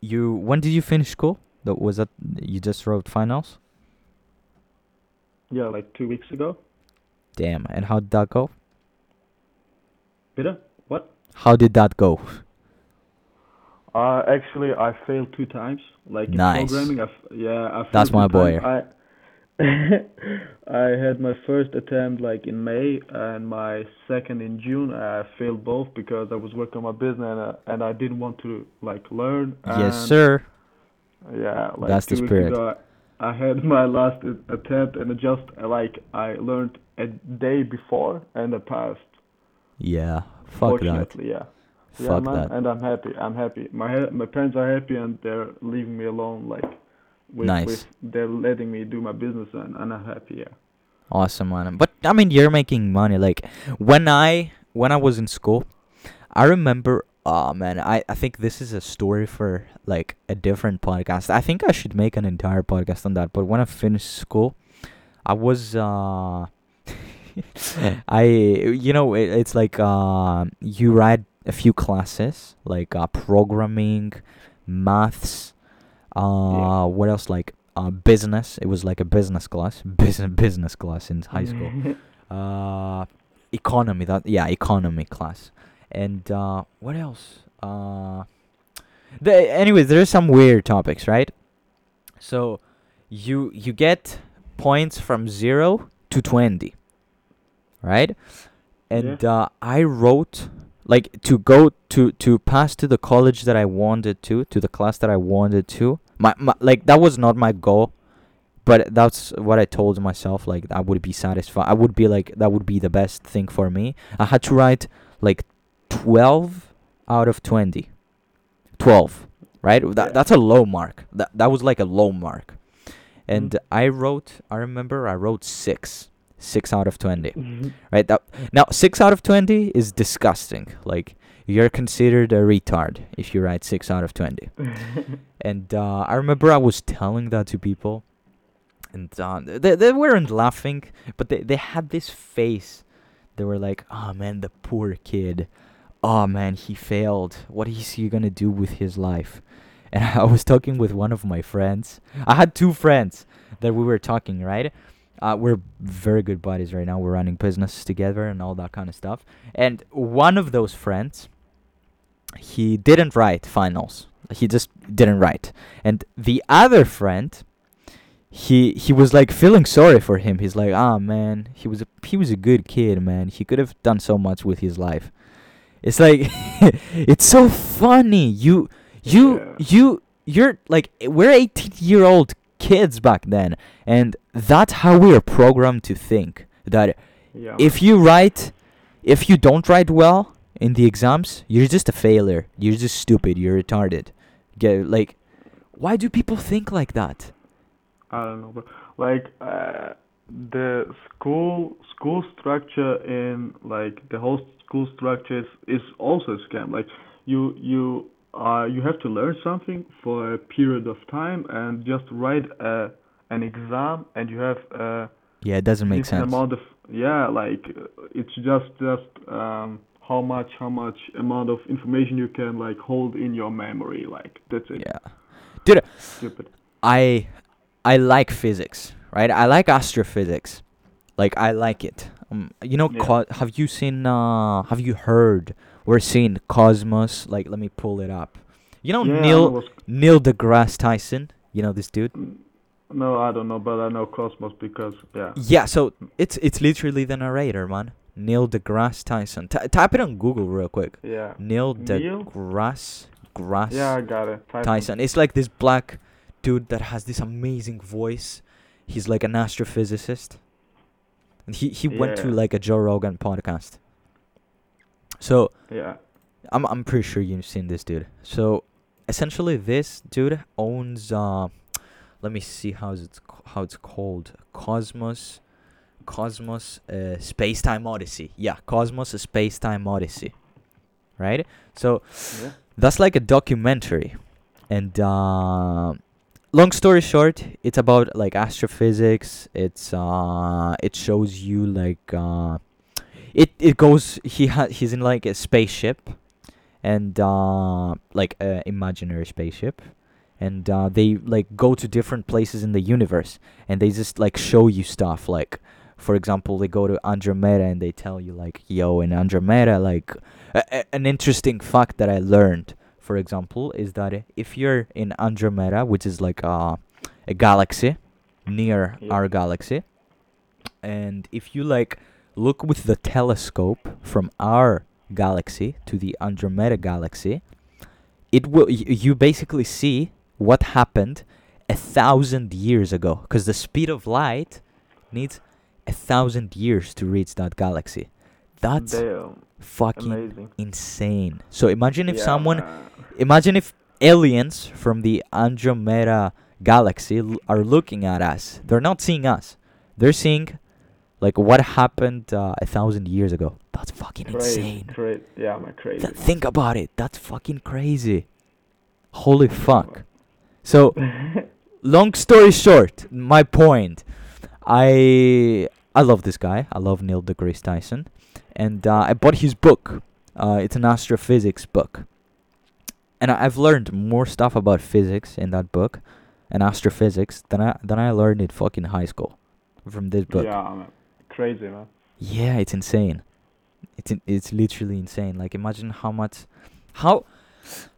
you when did you finish school? That was that you just wrote finals? yeah like two weeks ago Damn. And how did that go? Peter what How did that go? Uh actually I failed two times like in Nice. programming I f- yeah I failed That's two my boy. times. I I had my first attempt like in May and my second in June. I failed both because I was working on my business and, uh, and I didn't want to like learn. yes, and- sir. Yeah, like That's the two weeks spirit. ago, I, I had my last a- attempt and just uh, like I learned a day before and I passed. Yeah. Fuck that. Fortunately, yeah. Yeah, Fuck man, that. and I'm happy. I'm happy. My my parents are happy and they're leaving me alone. Like, with, Nice. with they're letting me do my business and, and I'm happy. Yeah. Awesome, man. But I mean, you're making money. Like when I when I was in school, I remember. Oh man, I I think this is a story for like a different podcast. I think I should make an entire podcast on that. But when I finished school, I was uh, I you know it, it's like uh you write a few classes like uh programming, maths, uh what else? Like uh business. It was like a business class, business business class in high school. Uh economy that yeah economy class. And uh what else? Uh the anyways there's some weird topics right? So you you get points from 0 to 20 right? And uh, I wrote like to go to to pass to the college that I wanted to, to the class that I wanted to. My, my like that was not my goal, but that's what I told myself. Like I would be satisfied. I would be like that would be the best thing for me. I had to write like twelve out of twenty. Twelve, right? That that's a low mark. That that was like a low mark, and Mhm. I wrote. I remember I wrote six, six out of twenty Mhm. right? That now six out of twenty is disgusting. Like you're considered a retard if you write six out of twenty. And uh, I remember I was telling that to people, and uh, they they weren't laughing, but they they had this face. They were like, "Oh man, the poor kid. Oh man, he failed. What is he gonna do with his life?" And I was talking with one of my friends. I had two friends that we were talking, right? Uh, we're very good buddies right now. We're running businesses together and all that kind of stuff. And one of those friends, he didn't write finals. He just didn't write. And the other friend, he he was like feeling sorry for him. He's like, "Ah, man, he was a he was a good kid, man. He could have done so much with his life." It's like it's so funny. You you Yeah. you you're like we're 18 year old kids back then. And that's how we are programmed to think that yeah. if you write if you don't write well in the exams you're just a failure. You're just stupid. You're retarded. Get like why do people think like that? I don't know, but like uh, the school school structure in like the whole school structure is, is also a scam. Like you you uh you have to learn something for a period of time and just write a an exam and you have a yeah it doesn't make sense. amount of yeah like uh, it's just just um how much how much amount of information you can like hold in your memory like that's it. Yeah. Dude stupid. I i like physics right? I like astrophysics. Like i like it. Um, you know Yeah. co- have you seen uh have you heard or seeing cosmos like let me pull it up you know yeah neil was neil degrasse tyson you know this dude mm, No, I don't know, but I know Cosmos because yeah. Yeah, so it's it's literally the narrator, man. Neil deGrasse Tyson. T- type it on Google real quick. Yeah. Neil deGrasse Grass Yeah, I got it. Type Tyson. It's like this black dude that has this amazing voice. He's like an astrophysicist. And he he went to like a Joe Rogan podcast. So Yeah. I'm I'm pretty sure you've seen this dude. So essentially, this dude owns uh, let me see how it's how it's called Cosmos, Cosmos uh, Space Time Odyssey. Yeah, Cosmos Space Time Odyssey. Right. So Yeah. that's like a documentary, and uh, long story short, it's about like astrophysics. It's uh, it shows you like uh, it it goes. He ha- he's in like a spaceship, and uh, like a imaginary spaceship, and uh, they like go to different places in the universe, and they just like show you stuff like. For example, they go to Andromeda and they tell you like, "Yo, in Andromeda, like, a- a- an interesting fact that I learned, for example, is that if you're in Andromeda, which is like a, a galaxy near Yeah. our galaxy, and if you like look with the telescope from our galaxy to the Andromeda galaxy, it will y- you basically see what happened a thousand years ago, because the speed of light needs a thousand years to reach that galaxy. That's Damn. fucking Amazing. insane. So imagine if Yeah, someone, man. imagine if aliens from the Andromeda galaxy l- are looking at us. They're not seeing us. They're seeing like what happened uh, a thousand years ago. That's fucking Crazy, insane. crazy. Yeah, man, crazy. Th- think about it. That's fucking crazy. Holy fuck. So long story short, my point, I I love this guy. I love Neil deGrasse Tyson, and uh, I bought his book. Uh, it's an astrophysics book, and I, I've learned more stuff about physics in that book, and astrophysics than I than I learned in fucking high school, from this book. yeah, man. Crazy, man. Yeah, it's insane. It's in, it's literally insane. Like imagine how much how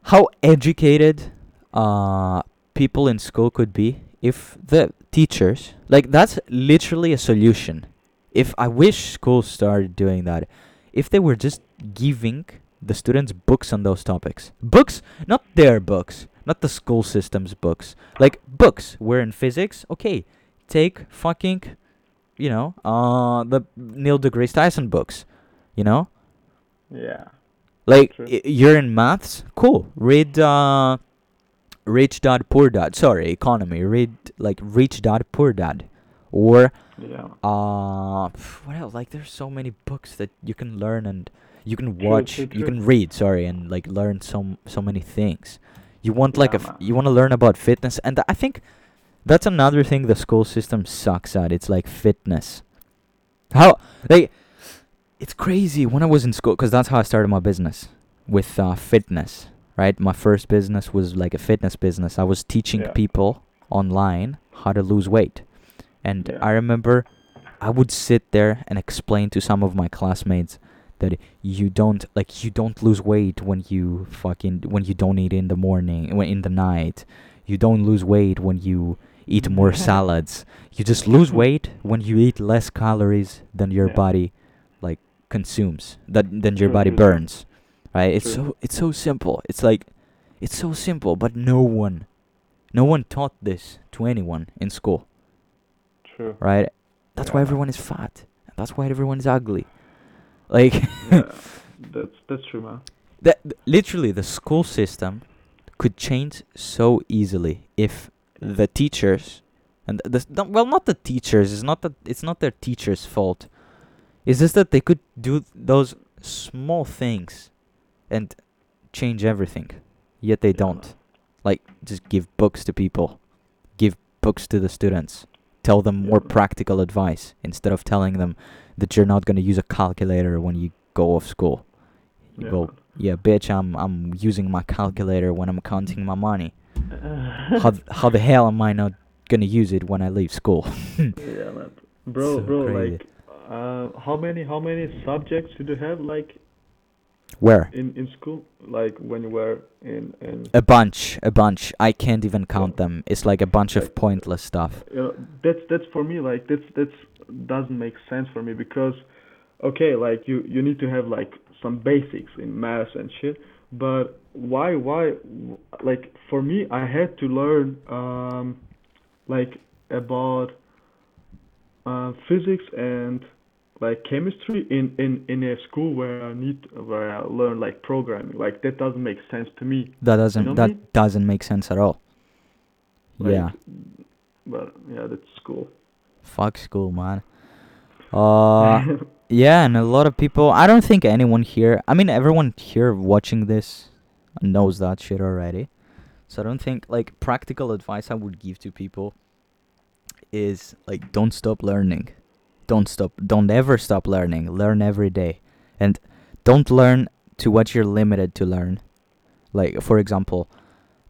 how educated uh people in school could be if the teachers like that's literally a solution. if I wish schools started doing that, if they were just giving the students books on those topics, books, not their books, not the school system's books, like books. We're in physics, okay. Take fucking, you know, uh, the Neil deGrasse Tyson books, you know, Yeah. like i- you're in maths, cool. Read uh, Rich Dad Poor Dad. Sorry, economy. Read like Rich Dad Poor Dad, or Yeah. uh, what else? Like there's so many books that you can learn and you can True, watch. true, You can read. Sorry, and like learn so so many things. You want like a Yeah, f- man. you want to learn about fitness, and I think that's another thing the school system sucks at. It's like fitness. How like it's crazy when I was in school because that's how I started my business with uh, fitness. Right, my first business was like a fitness business. I was teaching Yeah. people online how to lose weight, and Yeah. I remember I would sit there and explain to some of my classmates that you don't like you don't lose weight when you fucking when you don't eat in the morning when in the night you don't lose weight when you eat more salads you just lose weight when you eat less calories than your Yeah. body like consumes that than your body burns right it's True. so it's so simple it's like it's so simple but no one no one taught this to anyone in school True. right that's why everyone is fat that's why everyone is ugly like yeah. That's that's true, man. that th- literally the school system could change so easily if the teachers and the, the well not the teachers it's not that it's not their teachers fault. It's just that they could do those small things and change everything yet they don't. Like just give books to people. Give books to the students. Tell them more practical advice instead of telling them that you're not going to use a calculator when you go off school. You Yeah, go yeah bitch i'm i'm using my calculator when i'm counting my money. how th- how the hell am i not gonna use it when i leave school yeah, man. Bro, So bro, crazy. like, uh, how many how many subjects did you have like where in in school? Like when you were in in a bunch a bunch i can't even count Yeah. them it's like a bunch of pointless stuff you know, that's that's for me like that's that's doesn't make sense for me because okay like you you need to have like some basics in math and shit but why why like for me i had to learn um like about uh, physics and like chemistry in in in a school where i need where i learn like programming. Like that doesn't make sense to me. That doesn't know that me? doesn't make sense at all. Like, yeah. but yeah that's cool. Fuck school man. Uh Yeah, and a lot of people. I don't think anyone here. I mean, everyone here watching this knows that shit already. So I don't think like practical advice I would give to people is like don't stop learning. Don't stop. Don't ever stop learning. Learn every day, and don't learn to what you're limited to learn. Like for example,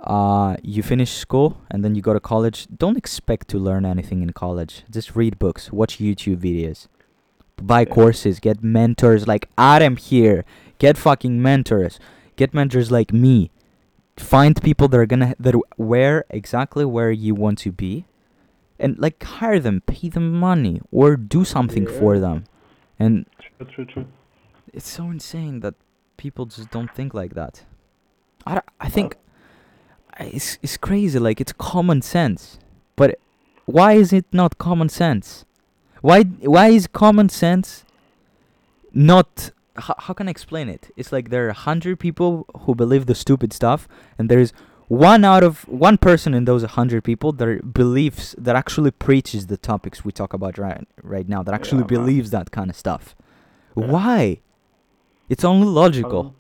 uh, you finish school and then you go to college. Don't expect to learn anything in college. Just read books, watch YouTube videos buy Yeah. courses, get mentors like Adam here, get fucking mentors, get mentors like me. Find people that are gonna that where exactly where you want to be, and like hire them, pay them money, or do something for them. And true true true it's so insane that people just don't think like that. I, I think it's it's crazy. Like it's common sense, but why is it not common sense? Why why is common sense not? How, how can I explain it? It's like there are a hundred people who believe the stupid stuff, and there is one out of one person in those hundred people that believes that actually preaches the topics we talk about right right now. That actually Yeah, man. believes that kind of stuff. Yeah. Why? It's only logical, know.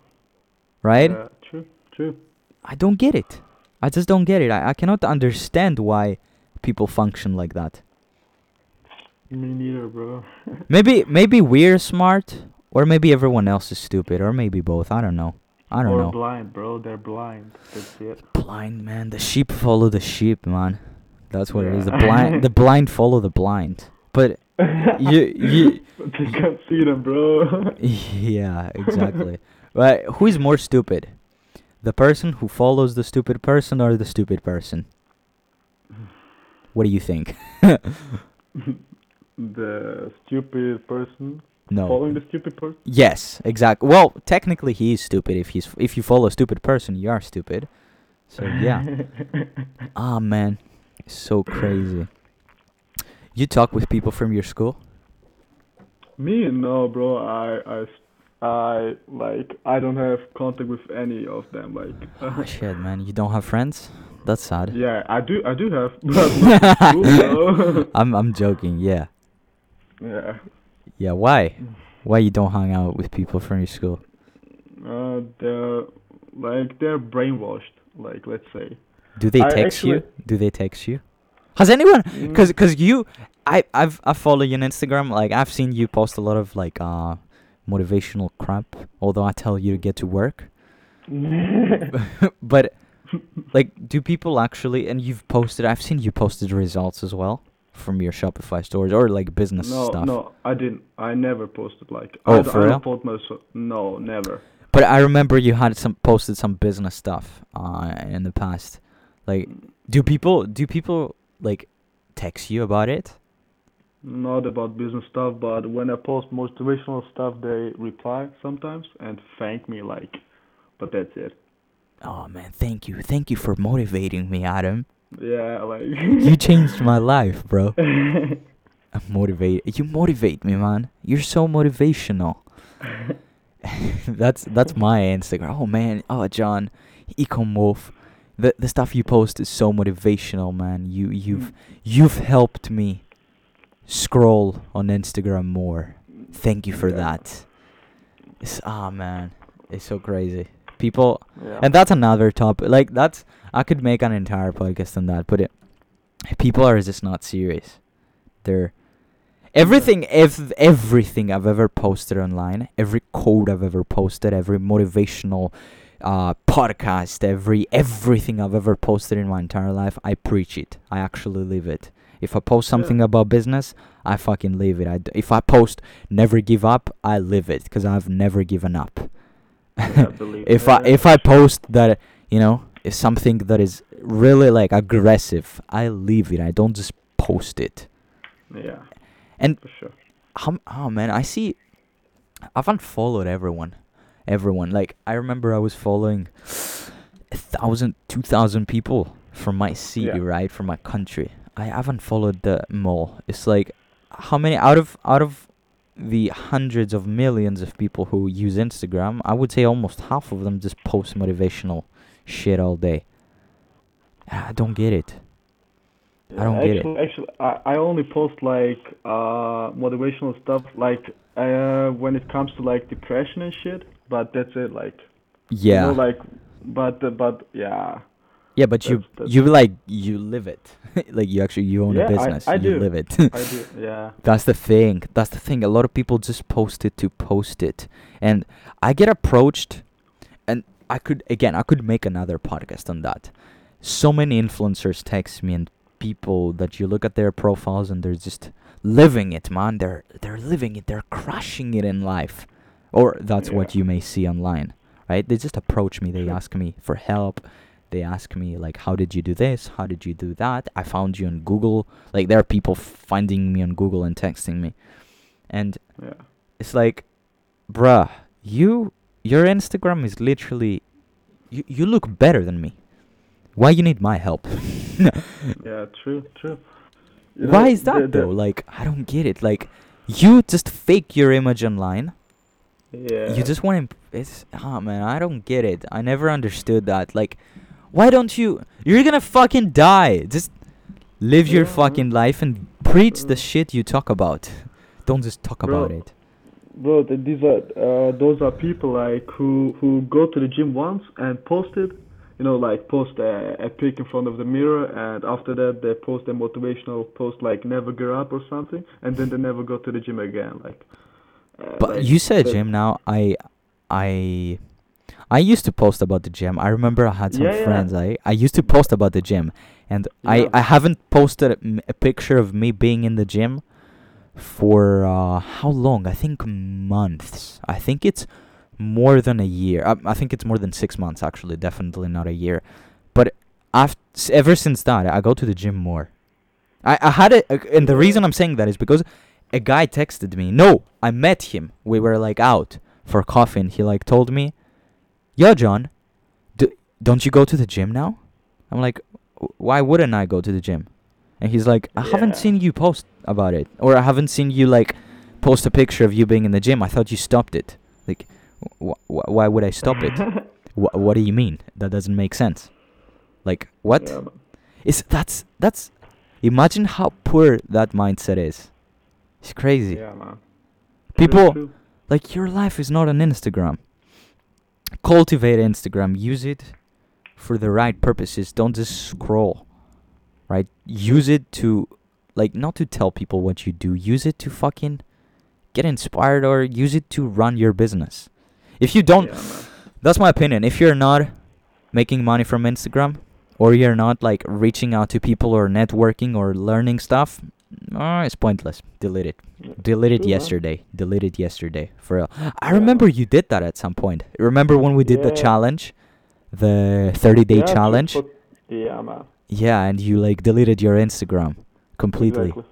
right? Yeah, true, true. I don't get it. I just don't get it. I, I cannot understand why people function like that. Me neither, bro. Maybe maybe we're smart, or maybe everyone else is stupid, or maybe both. I don't know. I don't know. or know. blind, bro. They're blind. That's it. blind man, the sheep follow the sheep, man. That's what it is. The blind, the blind follow the blind. But you you But they can't see them, bro. yeah, exactly. Right? Who is more stupid? The person who follows the stupid person or the stupid person? What do you think? The stupid person No. following the stupid person. Yes, exactly. Well, technically, he is stupid. If he's if you follow a stupid person, you are stupid. So yeah. Ah man, so crazy. You talk with people from your school? Me, no, bro. I I I like I don't have contact with any of them. Like, Oh shit, man, you don't have friends? That's sad. yeah, I do, I do have, but not school. I'm I'm joking. Yeah, yeah. yeah. Why? Why you don't hang out with people from your school? Uh, they're like they're brainwashed. Like, let's say. Do they text you? Do they text you? Has anyone? Mm, Cause, cause you, I, I've, I follow you on Instagram. Like, I've seen you post a lot of like, uh, motivational crap. Although I tell you to get to work, but, like, do people actually? And you've posted. I've seen you posted results as well from your Shopify stores or like business no, stuff. no, no, I didn't. I never posted like. Oh, I, for I real? myself. No, never. But I remember you had some posted some business stuff uh in the past. Like, do people do people like text you about it? Not about business stuff, but when I post motivational stuff, they reply sometimes and thank me. Like, but that's it. Oh man, thank you, thank you for motivating me, Adam. Yeah, like. You changed my life, bro. I motivate you motivate me, man. You're so motivational. that's that's my Instagram. Oh man, oh John, Ecom Wolf. The the stuff you post is so motivational, man. You you've you've helped me scroll on Instagram more. Thank you for Yeah. that. It's ah man, it's so crazy. People Yeah. and that's another topic. Like that's I could make an entire podcast on that, but it, people are just not serious. They're everything ev- everything I've ever posted online, every code I've ever posted, every motivational uh podcast, every everything I've ever posted in my entire life, I preach it. I actually live it. If I post something about business, I fucking live it. I d- if I post never give up, I live it because I've never given up. Yeah, believe if. I if I post that you know is something that is really like aggressive, I leave it. I don't just post it. Yeah. And- for sure. Um, oh man, I see. I've unfollowed everyone, everyone. Like I remember I was following a thousand, two thousand people from my city, Yeah. right, from my country. I haven't followed the mall. It's like how many out of out of the hundreds of millions of people who use Instagram, I would say almost half of them just post motivational shit all day. I don't get it. I don't get it. actually, Actually, I, I only post like uh motivational stuff like uh when it comes to like depression and shit. But that's it. Like Yeah. You know, like, but uh, but yeah. Yeah, but you That's- that's- you like you live it. like you actually you own Yeah, a I- business. I you do. live it. I do. Yeah. That's the thing. That's the thing. A lot of people just post it to post it. And I get approached I could again, I could make another podcast on that. So many influencers text me and people that you look at their profiles and they're just living it, man. They're they're living it. They're crushing it in life. Or that's what you may see online, right? They just approach me, they ask me for help. They ask me like how did you do this? How did you do that? I found you on Google. Like there are people finding me on Google and texting me. And Yeah. it's like, bruh, you your Instagram is literally you, you look better than me. Why you need my help? Yeah. True. True. You Why know, is that the- the- though? Like I don't get it. Like you just fake your image online. Yeah. You just want to it's ah man, I don't get it. I never understood that. Like why don't you you're to fucking die. Just live your fucking life and preach the Uh, shit you talk about. Don't just talk Bro, about it. Bro, these are uh, those are people like who who go to the gym once and post it, you know, like post a, a pic in front of the mirror, and after that they post a motivational post like "never give up" or something, and then they never go to the gym again. Like, uh, But like, you said that- gym now. I, I, I used to post about the gym. I remember I had some Yeah, yeah. friends. I I used to post about the gym, and I Yeah. I haven't posted a picture of me being in the gym for uh how long? I think months. I think it's more than a year. I, I think it's more than six months actually. Definitely not a year. But after ever since that, I go to the gym more. I I had it, and the reason I'm saying that is because a guy texted me. No, I met him. We were like out for coffee, and he like told me, "Yo, John, d- don't you go to the gym now?" I'm like, "Why wouldn't I go to the gym?" And he's like, "I haven't seen you post about it, or I haven't seen you like post a picture of you being in the gym. I thought you stopped it. Like, wh- wh- why would I stop it? Wh- what do you mean? That doesn't make sense. Like, what? Yeah. Is that's that's imagine how poor that mindset is. It's crazy. Yeah, man. People-. Like your life is not on Instagram. Cultivate Instagram. Use it for the right purposes. Don't just scroll. Right? Use it to like not to tell people what you do. Use it to fucking get inspired or use it to run your business. If you don't Yeah, that's my opinion. If you're not making money from Instagram or you're not like reaching out to people or networking or learning stuff, uh, it's pointless. Delete it. Yeah. Delete it man. yesterday. Delete it yesterday. For real. I Yeah. remember you did that at some point. Remember when we did the challenge? The 30 day Yeah, challenge? Yeah, man. Yeah, and you like deleted your Instagram completely. Exactly.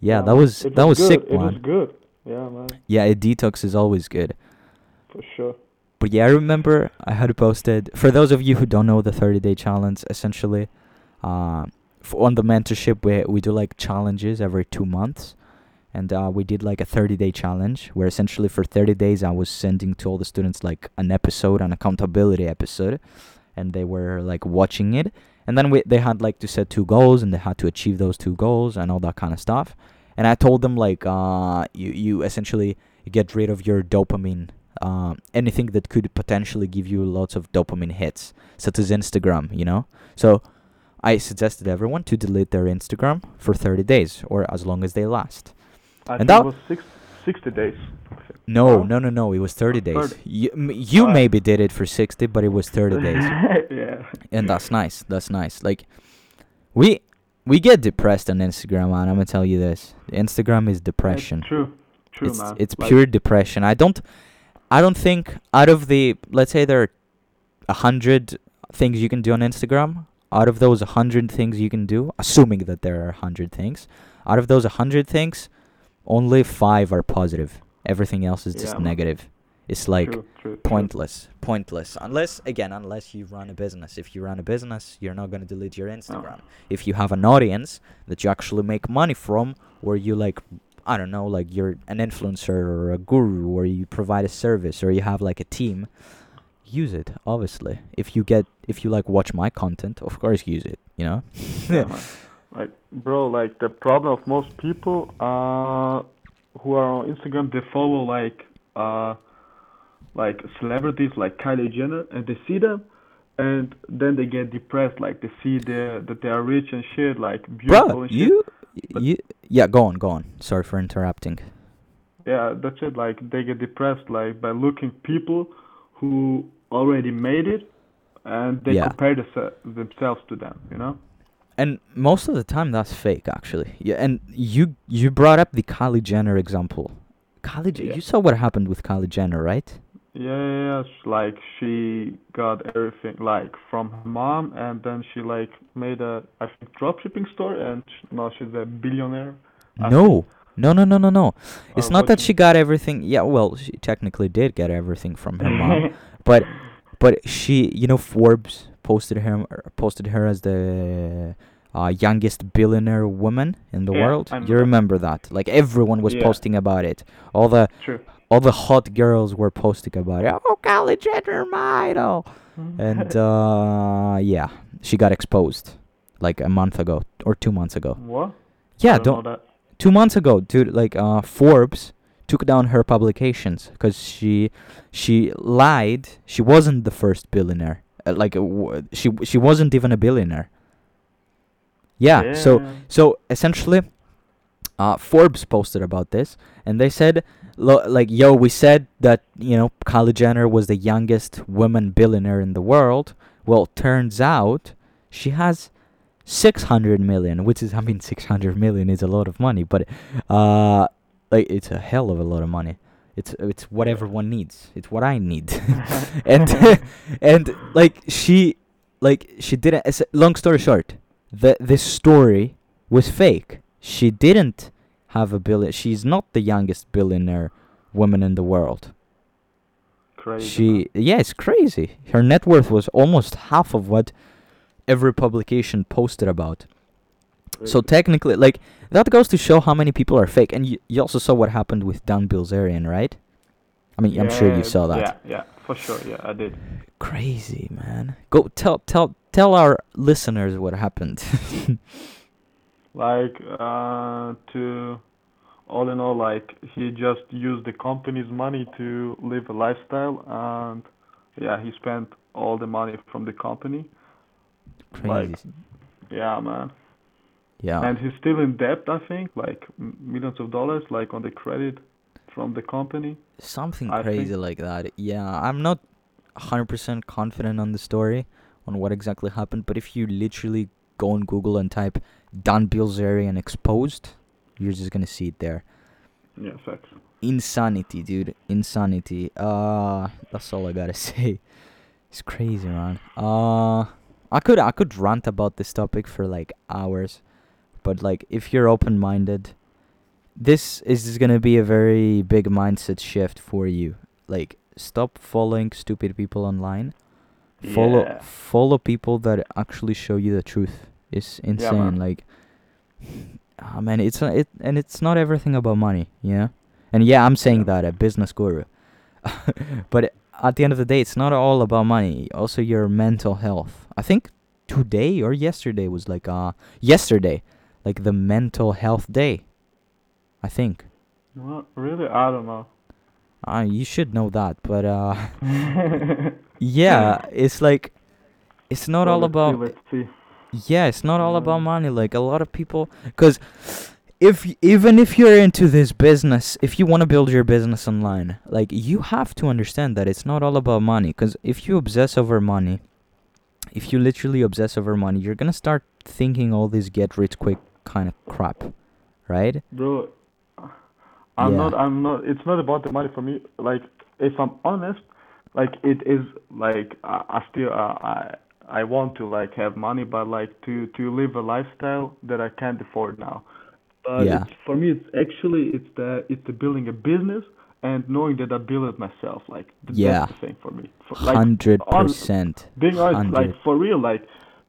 Yeah, that man. was It that was good. sick, It was man. good. Yeah, man. Yeah, a detox is always good. For sure. But yeah, I remember I had posted. For those of you who don't know the 30 day challenge, essentially, uh, on the mentorship, we we do like challenges every two months, and uh, we did like a 30 day challenge where essentially for 30 days I was sending to all the students like an episode, an accountability episode, and they were like watching it, and then we they had like to set two goals and they had to achieve those two goals and all that kind of stuff, and I told them like uh you you essentially get rid of your dopamine um, anything that could potentially give you lots of dopamine hits, such as Instagram, you know? So I suggested everyone to delete their Instagram for 30 days or as long as they last. I And think that- was six, 60 days. No, no, no, no. It was 30 Oh, days. 30. You, you Alright. maybe did it for 60, but it was 30 days. yeah. and that's nice. That's nice. Like, we we get depressed on Instagram, man. I'm gonna tell you this. Instagram is depression. It's true. True, it's man. it's Like, pure depression. I don't I don't think out of the let's say there are a hundred things you can do on Instagram. Out of those a hundred things you can do, assuming that there are a hundred things, out of those a hundred things, only five are positive. Everything else is just Yeah, negative. It's like true, true, true. pointless, pointless. Unless again, unless you run a business. If you run a business, you're not gonna delete your Instagram. If you have an audience that you actually make money from, where you like, I don't know, like you're an influencer or a guru, or you provide a service, or you have like a team, use it. Obviously, if you get, if you like watch my content, of course use it. You know. Like, bro, like the problem of most people uh, who are on Instagram, they follow like uh, like celebrities like Kylie Jenner, and they see them, and then they get depressed. Like they see the that they are rich and shit, like beautiful Bro, and shit. you, But- you, yeah. Go on, go on. Sorry for interrupting. Yeah, that's it. Like they get depressed like by looking people who already made it, and they Yeah. compare these- themselves to them. You know? And most of the time, that's fake, actually. Yeah, and you you brought up the Kylie Jenner example. Kylie, Yeah. you saw what happened with Kylie Jenner, right? Yeah, yeah, yeah. Like she got everything like from her mom, and then she like made a I think dropshipping store, and now she's a billionaire. No, no, no, no, no, no. It's not that she got everything. Yeah, well, she technically did get everything from her mom, but but she, you know, Forbes posted her posted her as the uh, youngest billionaire woman in the Yeah, world. I You remember. that? Like everyone was Yeah. posting about it. All the True. all the hot girls were posting about it. Oh, Kylie Jenner, my idol. and uh yeah she got exposed like a month ago or two months ago what? yeah I don't that. two months ago dude like uh forbes took down her publications because she she lied. She wasn't the first billionaire. Uh, like uh, w- she she wasn't even a billionaire. Yeah, so so essentially, uh, Forbes posted about this, and they said, lo- like, yo, we said that you know Kylie Jenner was the youngest woman billionaire in the world. Well, turns out she has six hundred million, which is, I mean, six hundred million is a lot of money, but uh, like it's a hell of a lot of money. It's it's what everyone needs. It's what I need, and and like she, like she didn't. Long story short, the this story was fake. She didn't have a billion. She's not the youngest billionaire woman in the world. Crazy. She, yeah, it's crazy. Her net worth was almost half of what every publication posted about. So technically, like that goes to show how many people are fake. And you, you also saw what happened with Dan Bilzerian, right? I mean, I'm sure you saw that. Yeah, yeah, for sure. Yeah, I did. Crazy, man. Go tell tell tell our listeners what happened. Like, uh, to all in all, like he just used the company's money to live a lifestyle, and yeah, he spent all the money from the company. Crazy. Like, Yeah, man. Yeah. And he's still in debt, I think, like millions of dollars, like on the credit from the company. Something I crazy think- like that. Yeah, I'm not 100% confident on the story on what exactly happened, but if you literally go on Google and type Dan Bilzerian exposed, you're just gonna see it there. Yeah, facts. Insanity, dude. Insanity. Uh, that's all I gotta say. It's crazy, man. Uh, I could I could rant about this topic for like hours, but like if you're open-minded, this is gonna be a very big mindset shift for you. Like, stop following stupid people online. Follow Yeah. follow people that actually show you the truth. It's insane. man. like, ah man, it's not, it and it's not everything about money, yeah. And yeah, I'm saying Yeah. that a business guru, but at the end of the day, it's not all about money. Also, your mental health. I think today or yesterday was like uh yesterday, like the mental health day. I think. Well, really, I don't know. Uh, you should know that, but uh, yeah, it's like, it's not Well, all about. See. Yeah, it's not all about Um, money. Like a lot of people, because if even if you're into this business, if you want to build your business online, like you have to understand that it's not all about money. Because if you obsess over money, if you literally obsess over money, you're gonna start thinking all this get rich quick kind of crap, right? Bro, I'm Yeah. not. I'm not. It's not about the money for me. Like, if I'm honest, like it is. Like I, I still. Uh, I. I want to like have money, but like to to live a lifestyle that I can't afford now. But Yeah. for me, it's actually it's the it's the building a business and knowing that I build it myself. Like Yeah. that's the thing for me. Hundred percent. being honest, like for real, like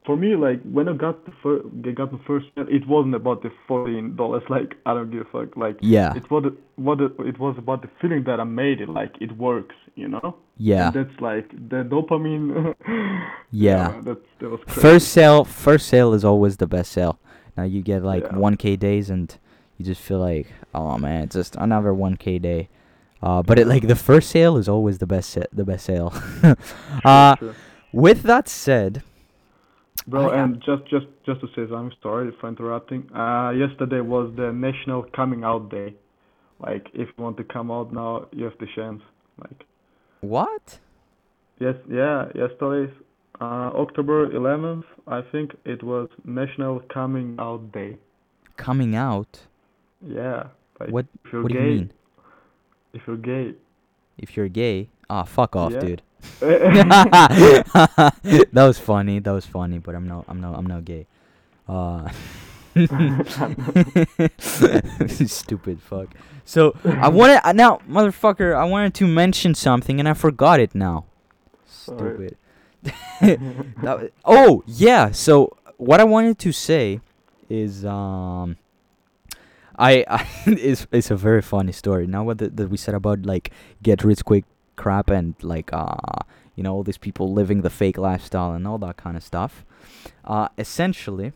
for me, like when I got the first, got the first, it wasn't about the fourteen dollars. Like I don't give a fuck. Like Yeah. it was what it, it was about the feeling that I made it. Like it works, you know. Yeah. And that's like the dopamine. Yeah. man, that's that was crazy. First sale, first sale is always the best sale. Now you get like Yeah. 1k days and you just feel like, oh man, it's just another 1k day. Uh, but it like the first sale is always the best sa- the best sale. Uh, true. with that said, Bro, I- and just just just to say, I'm sorry for interrupting. Uh, yesterday was the National Coming Out Day. Like, if you want to come out now, you have the chance. Like. what? Yes, yeah, yesterday, uh, October 11th, I think it was National Coming Out Day. Coming out? Yeah, like What if you're What do you mean? if you're gay. If you're gay? Ah, fuck off, Yeah. dude. that was funny. That was funny, but I'm not. I'm not. I'm not gay. Uh, stupid fuck. So I wanted uh, now, motherfucker. I wanted to mention something and I forgot it now. Stupid. That wa- oh yeah. So what I wanted to say is um. I, I it's it's a very funny story. Now what that we said about like get rich quick crap and like uh you know all these people living the fake lifestyle and all that kind of stuff. Uh, essentially,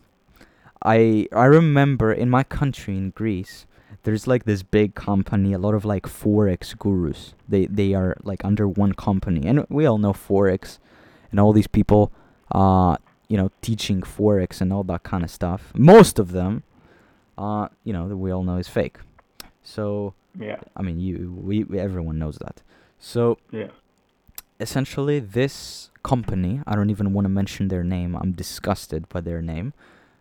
I I remember in my country in Greece, there's like this big company, a lot of like forex gurus. They they are like under one company, and we all know forex, and all these people, uh, you know, teaching forex and all that kind of stuff. Most of them, uh, you know, that we all know is fake. So yeah, I mean, you we, we everyone knows that. So yeah. essentially this company i don't even want to mention their name i'm disgusted by their name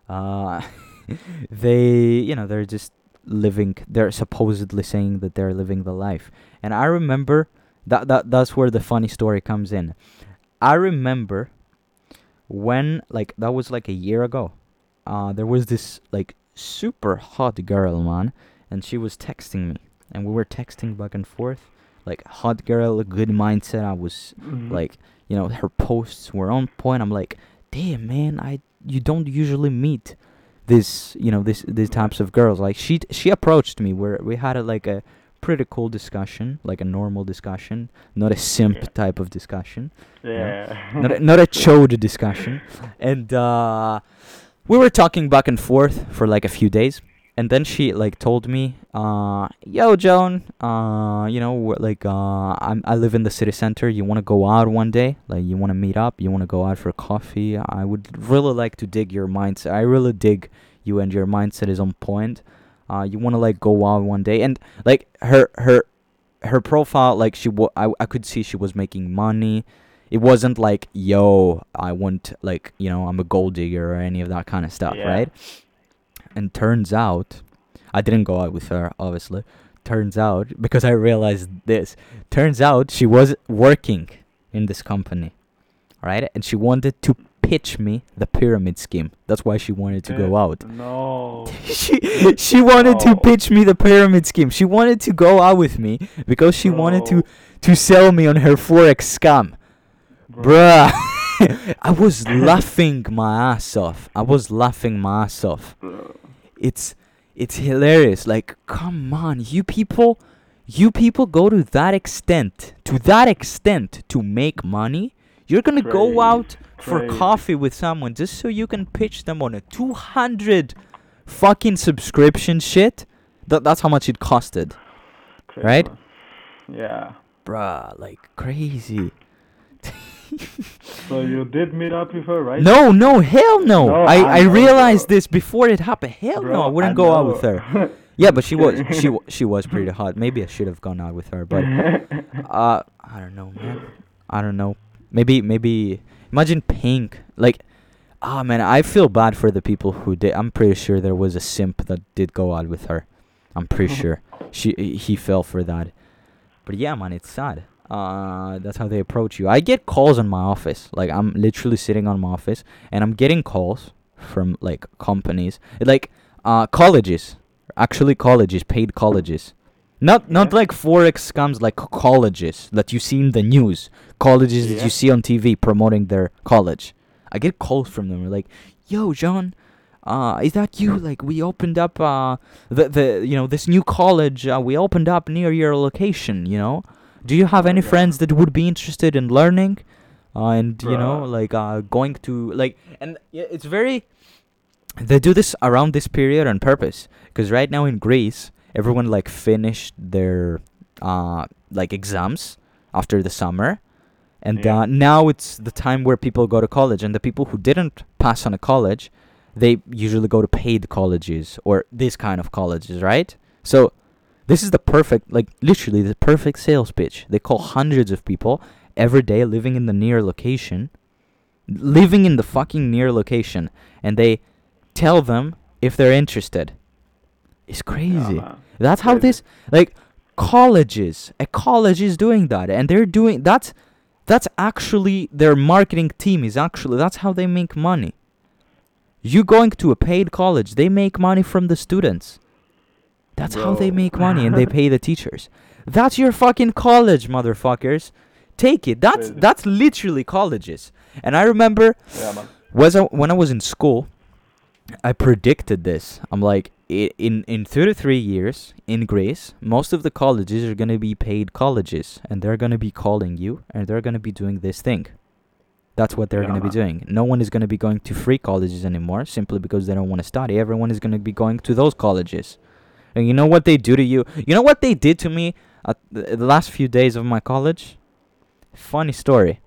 uh they you know they're just living they're supposedly saying that they're living the life. And i remember that that that's where the funny story comes in. I remember when like that was like a year ago uh there was this like super hot girl man and she was texting me, and we were texting back and forth, like hot girl, good mindset. I was Mhm. like, you know, her posts were on point. I'm like, damn man, I you don't usually meet this, you know, this these types of girls. Like she she approached me where we had a, like a pretty cool discussion, like a normal discussion, not a simp type of discussion yeah. not a, not a chode discussion, and uh, we were talking back and forth for like a few days, and then she like told me, uh, "Yo, Joan, uh, you know, like uh, I'm I live in the city center. You want to go out one day? Like you want to meet up? You want to go out for coffee? I would really like to dig your mindset. I really dig you, and your mindset is on point. Uh, you want to like go out one day, and like her her." Her profile, like she, wa- I, I could see she was making money it wasn't like yo i want like you know i'm a gold digger or any of that kind of stuff Yeah. right and turns out i didn't go out with her obviously turns out because i realized this turns out she was working in this company right and she wanted to pitch me the pyramid scheme that's why she wanted to go out No. she she wanted to Oh. pitch me the pyramid scheme she wanted to go out with me because she wanted to to sell me on her forex scam Bro. Bruh, I was laughing my ass off. I was laughing my ass off. Bro. It's it's hilarious. Like, come on, you people, you people go to that extent, to that extent to make money. You're gonna go Crazy, out for coffee with someone just so you can pitch them on a 200 fucking subscription shit. That that's how much it costed, Crazy, right? Yeah. bruh. Like crazy. So you did meet up with her, right? No, no, hell no. No, I, I I realized this before it happened. Hell no, I wouldn't I go out with her. Yeah, but she was she she was pretty hot. Maybe I should have gone out with her, but uh I don't know, man. I don't know. Maybe maybe imagine Pink like ah man, I feel bad for the people who did. I'm pretty sure there was a simp that did go out with her. I'm pretty sure she he fell for that. But yeah, man, it's sad. Uh, that's how they approach you. I get calls in my office. Like I'm literally sitting on my office, and I'm getting calls from like companies, like uh colleges, actually colleges, paid colleges. Not not like forex scams, like colleges that you see in the news, colleges that you see on TV promoting their college. I get calls from them. Like, "Yo, John, uh, is that you? Like, we opened up uh the the you know this new college. Uh, we opened up near your location. You know, do you have Oh, any yeah. friends that would be interested in learning, uh, and you know, like uh, going to like and yeah, it's very. They do this around this period on purpose, because right now in Greece, everyone like finished their uh like exams after the summer, and Yeah. uh, now it's the time where people go to college, and the people who didn't pass on a college, they usually go to paid colleges or this kind of colleges, right? So this is the perfect, like literally the perfect sales pitch. They call hundreds of people every day living in the near location, living in the fucking near location, and they tell them if they're interested. It's crazy. man. That's how this like colleges, a college is doing that, and they're doing that's that's actually their marketing team is actually that's how they make money. You going to a paid college, they make money from the students. That's how they make money, and they pay the teachers. That's your fucking college, motherfuckers. Take it. That's Crazy. that's literally colleges. And I remember Yeah, was I, when I was in school, I predicted this. I'm like, in in two to three years in Greece, most of the colleges are gonna be paid colleges, and they're gonna be calling you, and they're gonna be doing this thing. That's what they're Yeah, gonna be doing. No one is gonna be going to free colleges anymore, simply because they don't want to study. Everyone is gonna be going to those colleges. And you know what they do to you? You know what they did to me at the, the last few days of my college? Funny story.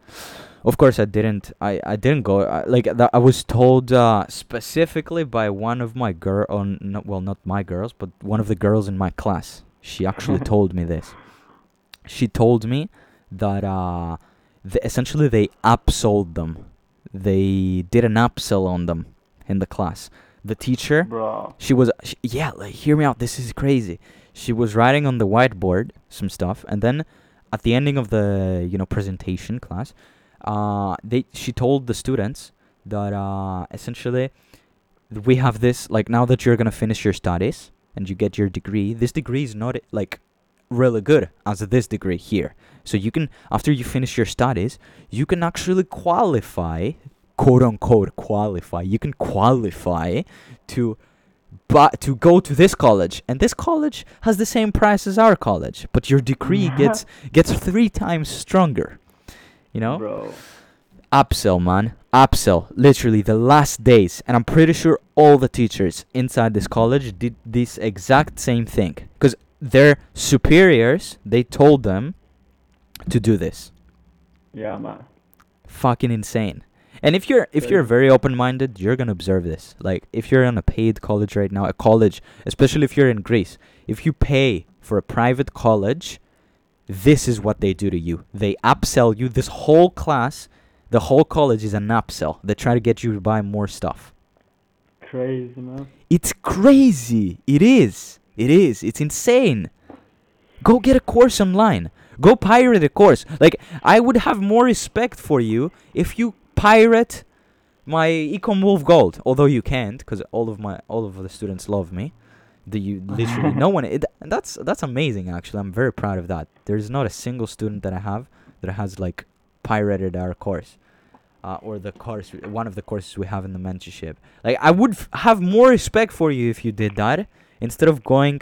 Of course, I didn't. I, I didn't go. I, like th- I was told uh, specifically by one of my girl. On no, well, not my girls, but one of the girls in my class. She actually told me this. She told me that uh, th- essentially they upsold them. They did an upsell on them in the class. The teacher Bro. she was sh yeah like hear me out this is crazy she was writing on the whiteboard some stuff and then at the ending of the you know presentation class uh they she told the students that uh essentially we have this like now that you're gonna finish your studies and you get your degree, this degree is not like really good as this degree here. So you can after you finish your studies, you can actually qualify, quote unquote qualify. You can qualify to but to go to this college and this college has the same price as our college but your degree mm-hmm. gets gets three times stronger you know? Bro. upsell man. Upsell. Literally the last days. And i'm pretty sure all the teachers inside this college did this exact same thing because their superiors they told them to do this. Yeah, man. fucking insane and if you're if you're very open-minded you're gonna observe this. Like if you're in a paid college right now a college especially if you're in greece if you pay for a private college this is what they do to you. They upsell you. This whole class the whole college is an upsell. They try to get you to buy more stuff. Crazy, man. it's crazy. It is. It is. It's insane. Go get a course online. Go pirate a course. Like i would have more respect for you if you pirate. My ecom wolf gold although you can't because all of my all of the students love me. The you literally no one it, and that's that's amazing actually. I'm very proud of that. There's not a single student that i have that has like pirated our course uh, or the course one of the courses we have in the mentorship. Like i would f- have more respect for you if you did that instead of going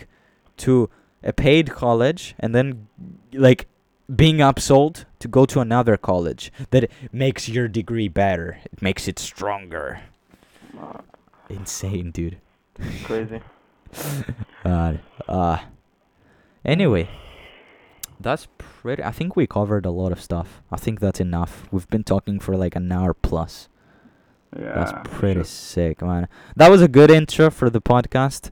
to a paid college and then like being upsold to go to another college that makes your degree better it makes it stronger Uh, insane dude crazy. uh, uh anyway that's pretty i think we covered a lot of stuff i think that's enough we've been talking for like an hour plus Yeah. That's pretty sure. sick, man. That was a good intro for the podcast.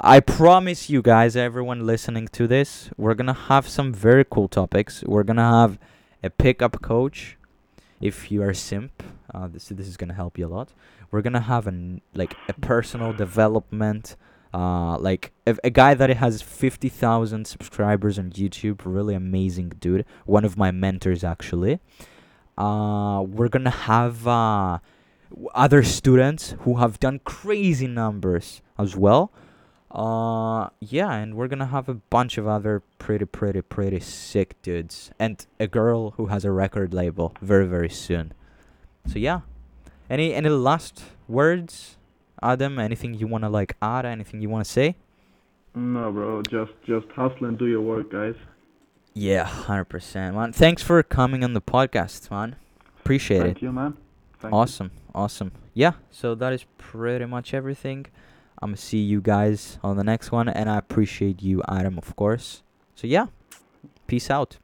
I promise you guys, everyone listening to this, we're gonna have some very cool topics. We're gonna have a pickup coach. If you are simp, uh, this this is gonna help you a lot. We're gonna have an like a personal development, uh, like a, a guy that has fifty thousand subscribers on YouTube. Really amazing dude. One of my mentors actually. Uh, we're gonna have uh other students who have done crazy numbers as well. Uh, yeah, and we're gonna have a bunch of other pretty, pretty, pretty sick dudes, and a girl who has a record label very, very soon. So yeah, any any last words, Adam? Anything you wanna like add? Anything you wanna say? No, bro. Just just hustle and do your work, guys. Yeah, hundred percent, man. Thanks for coming on the podcast, man. Appreciate it. Thank you, man. Thank you. Awesome, awesome. Yeah, so that is pretty much everything. I'm gonna see you guys on the next one, and I appreciate you, Adam, of course. So yeah, peace out.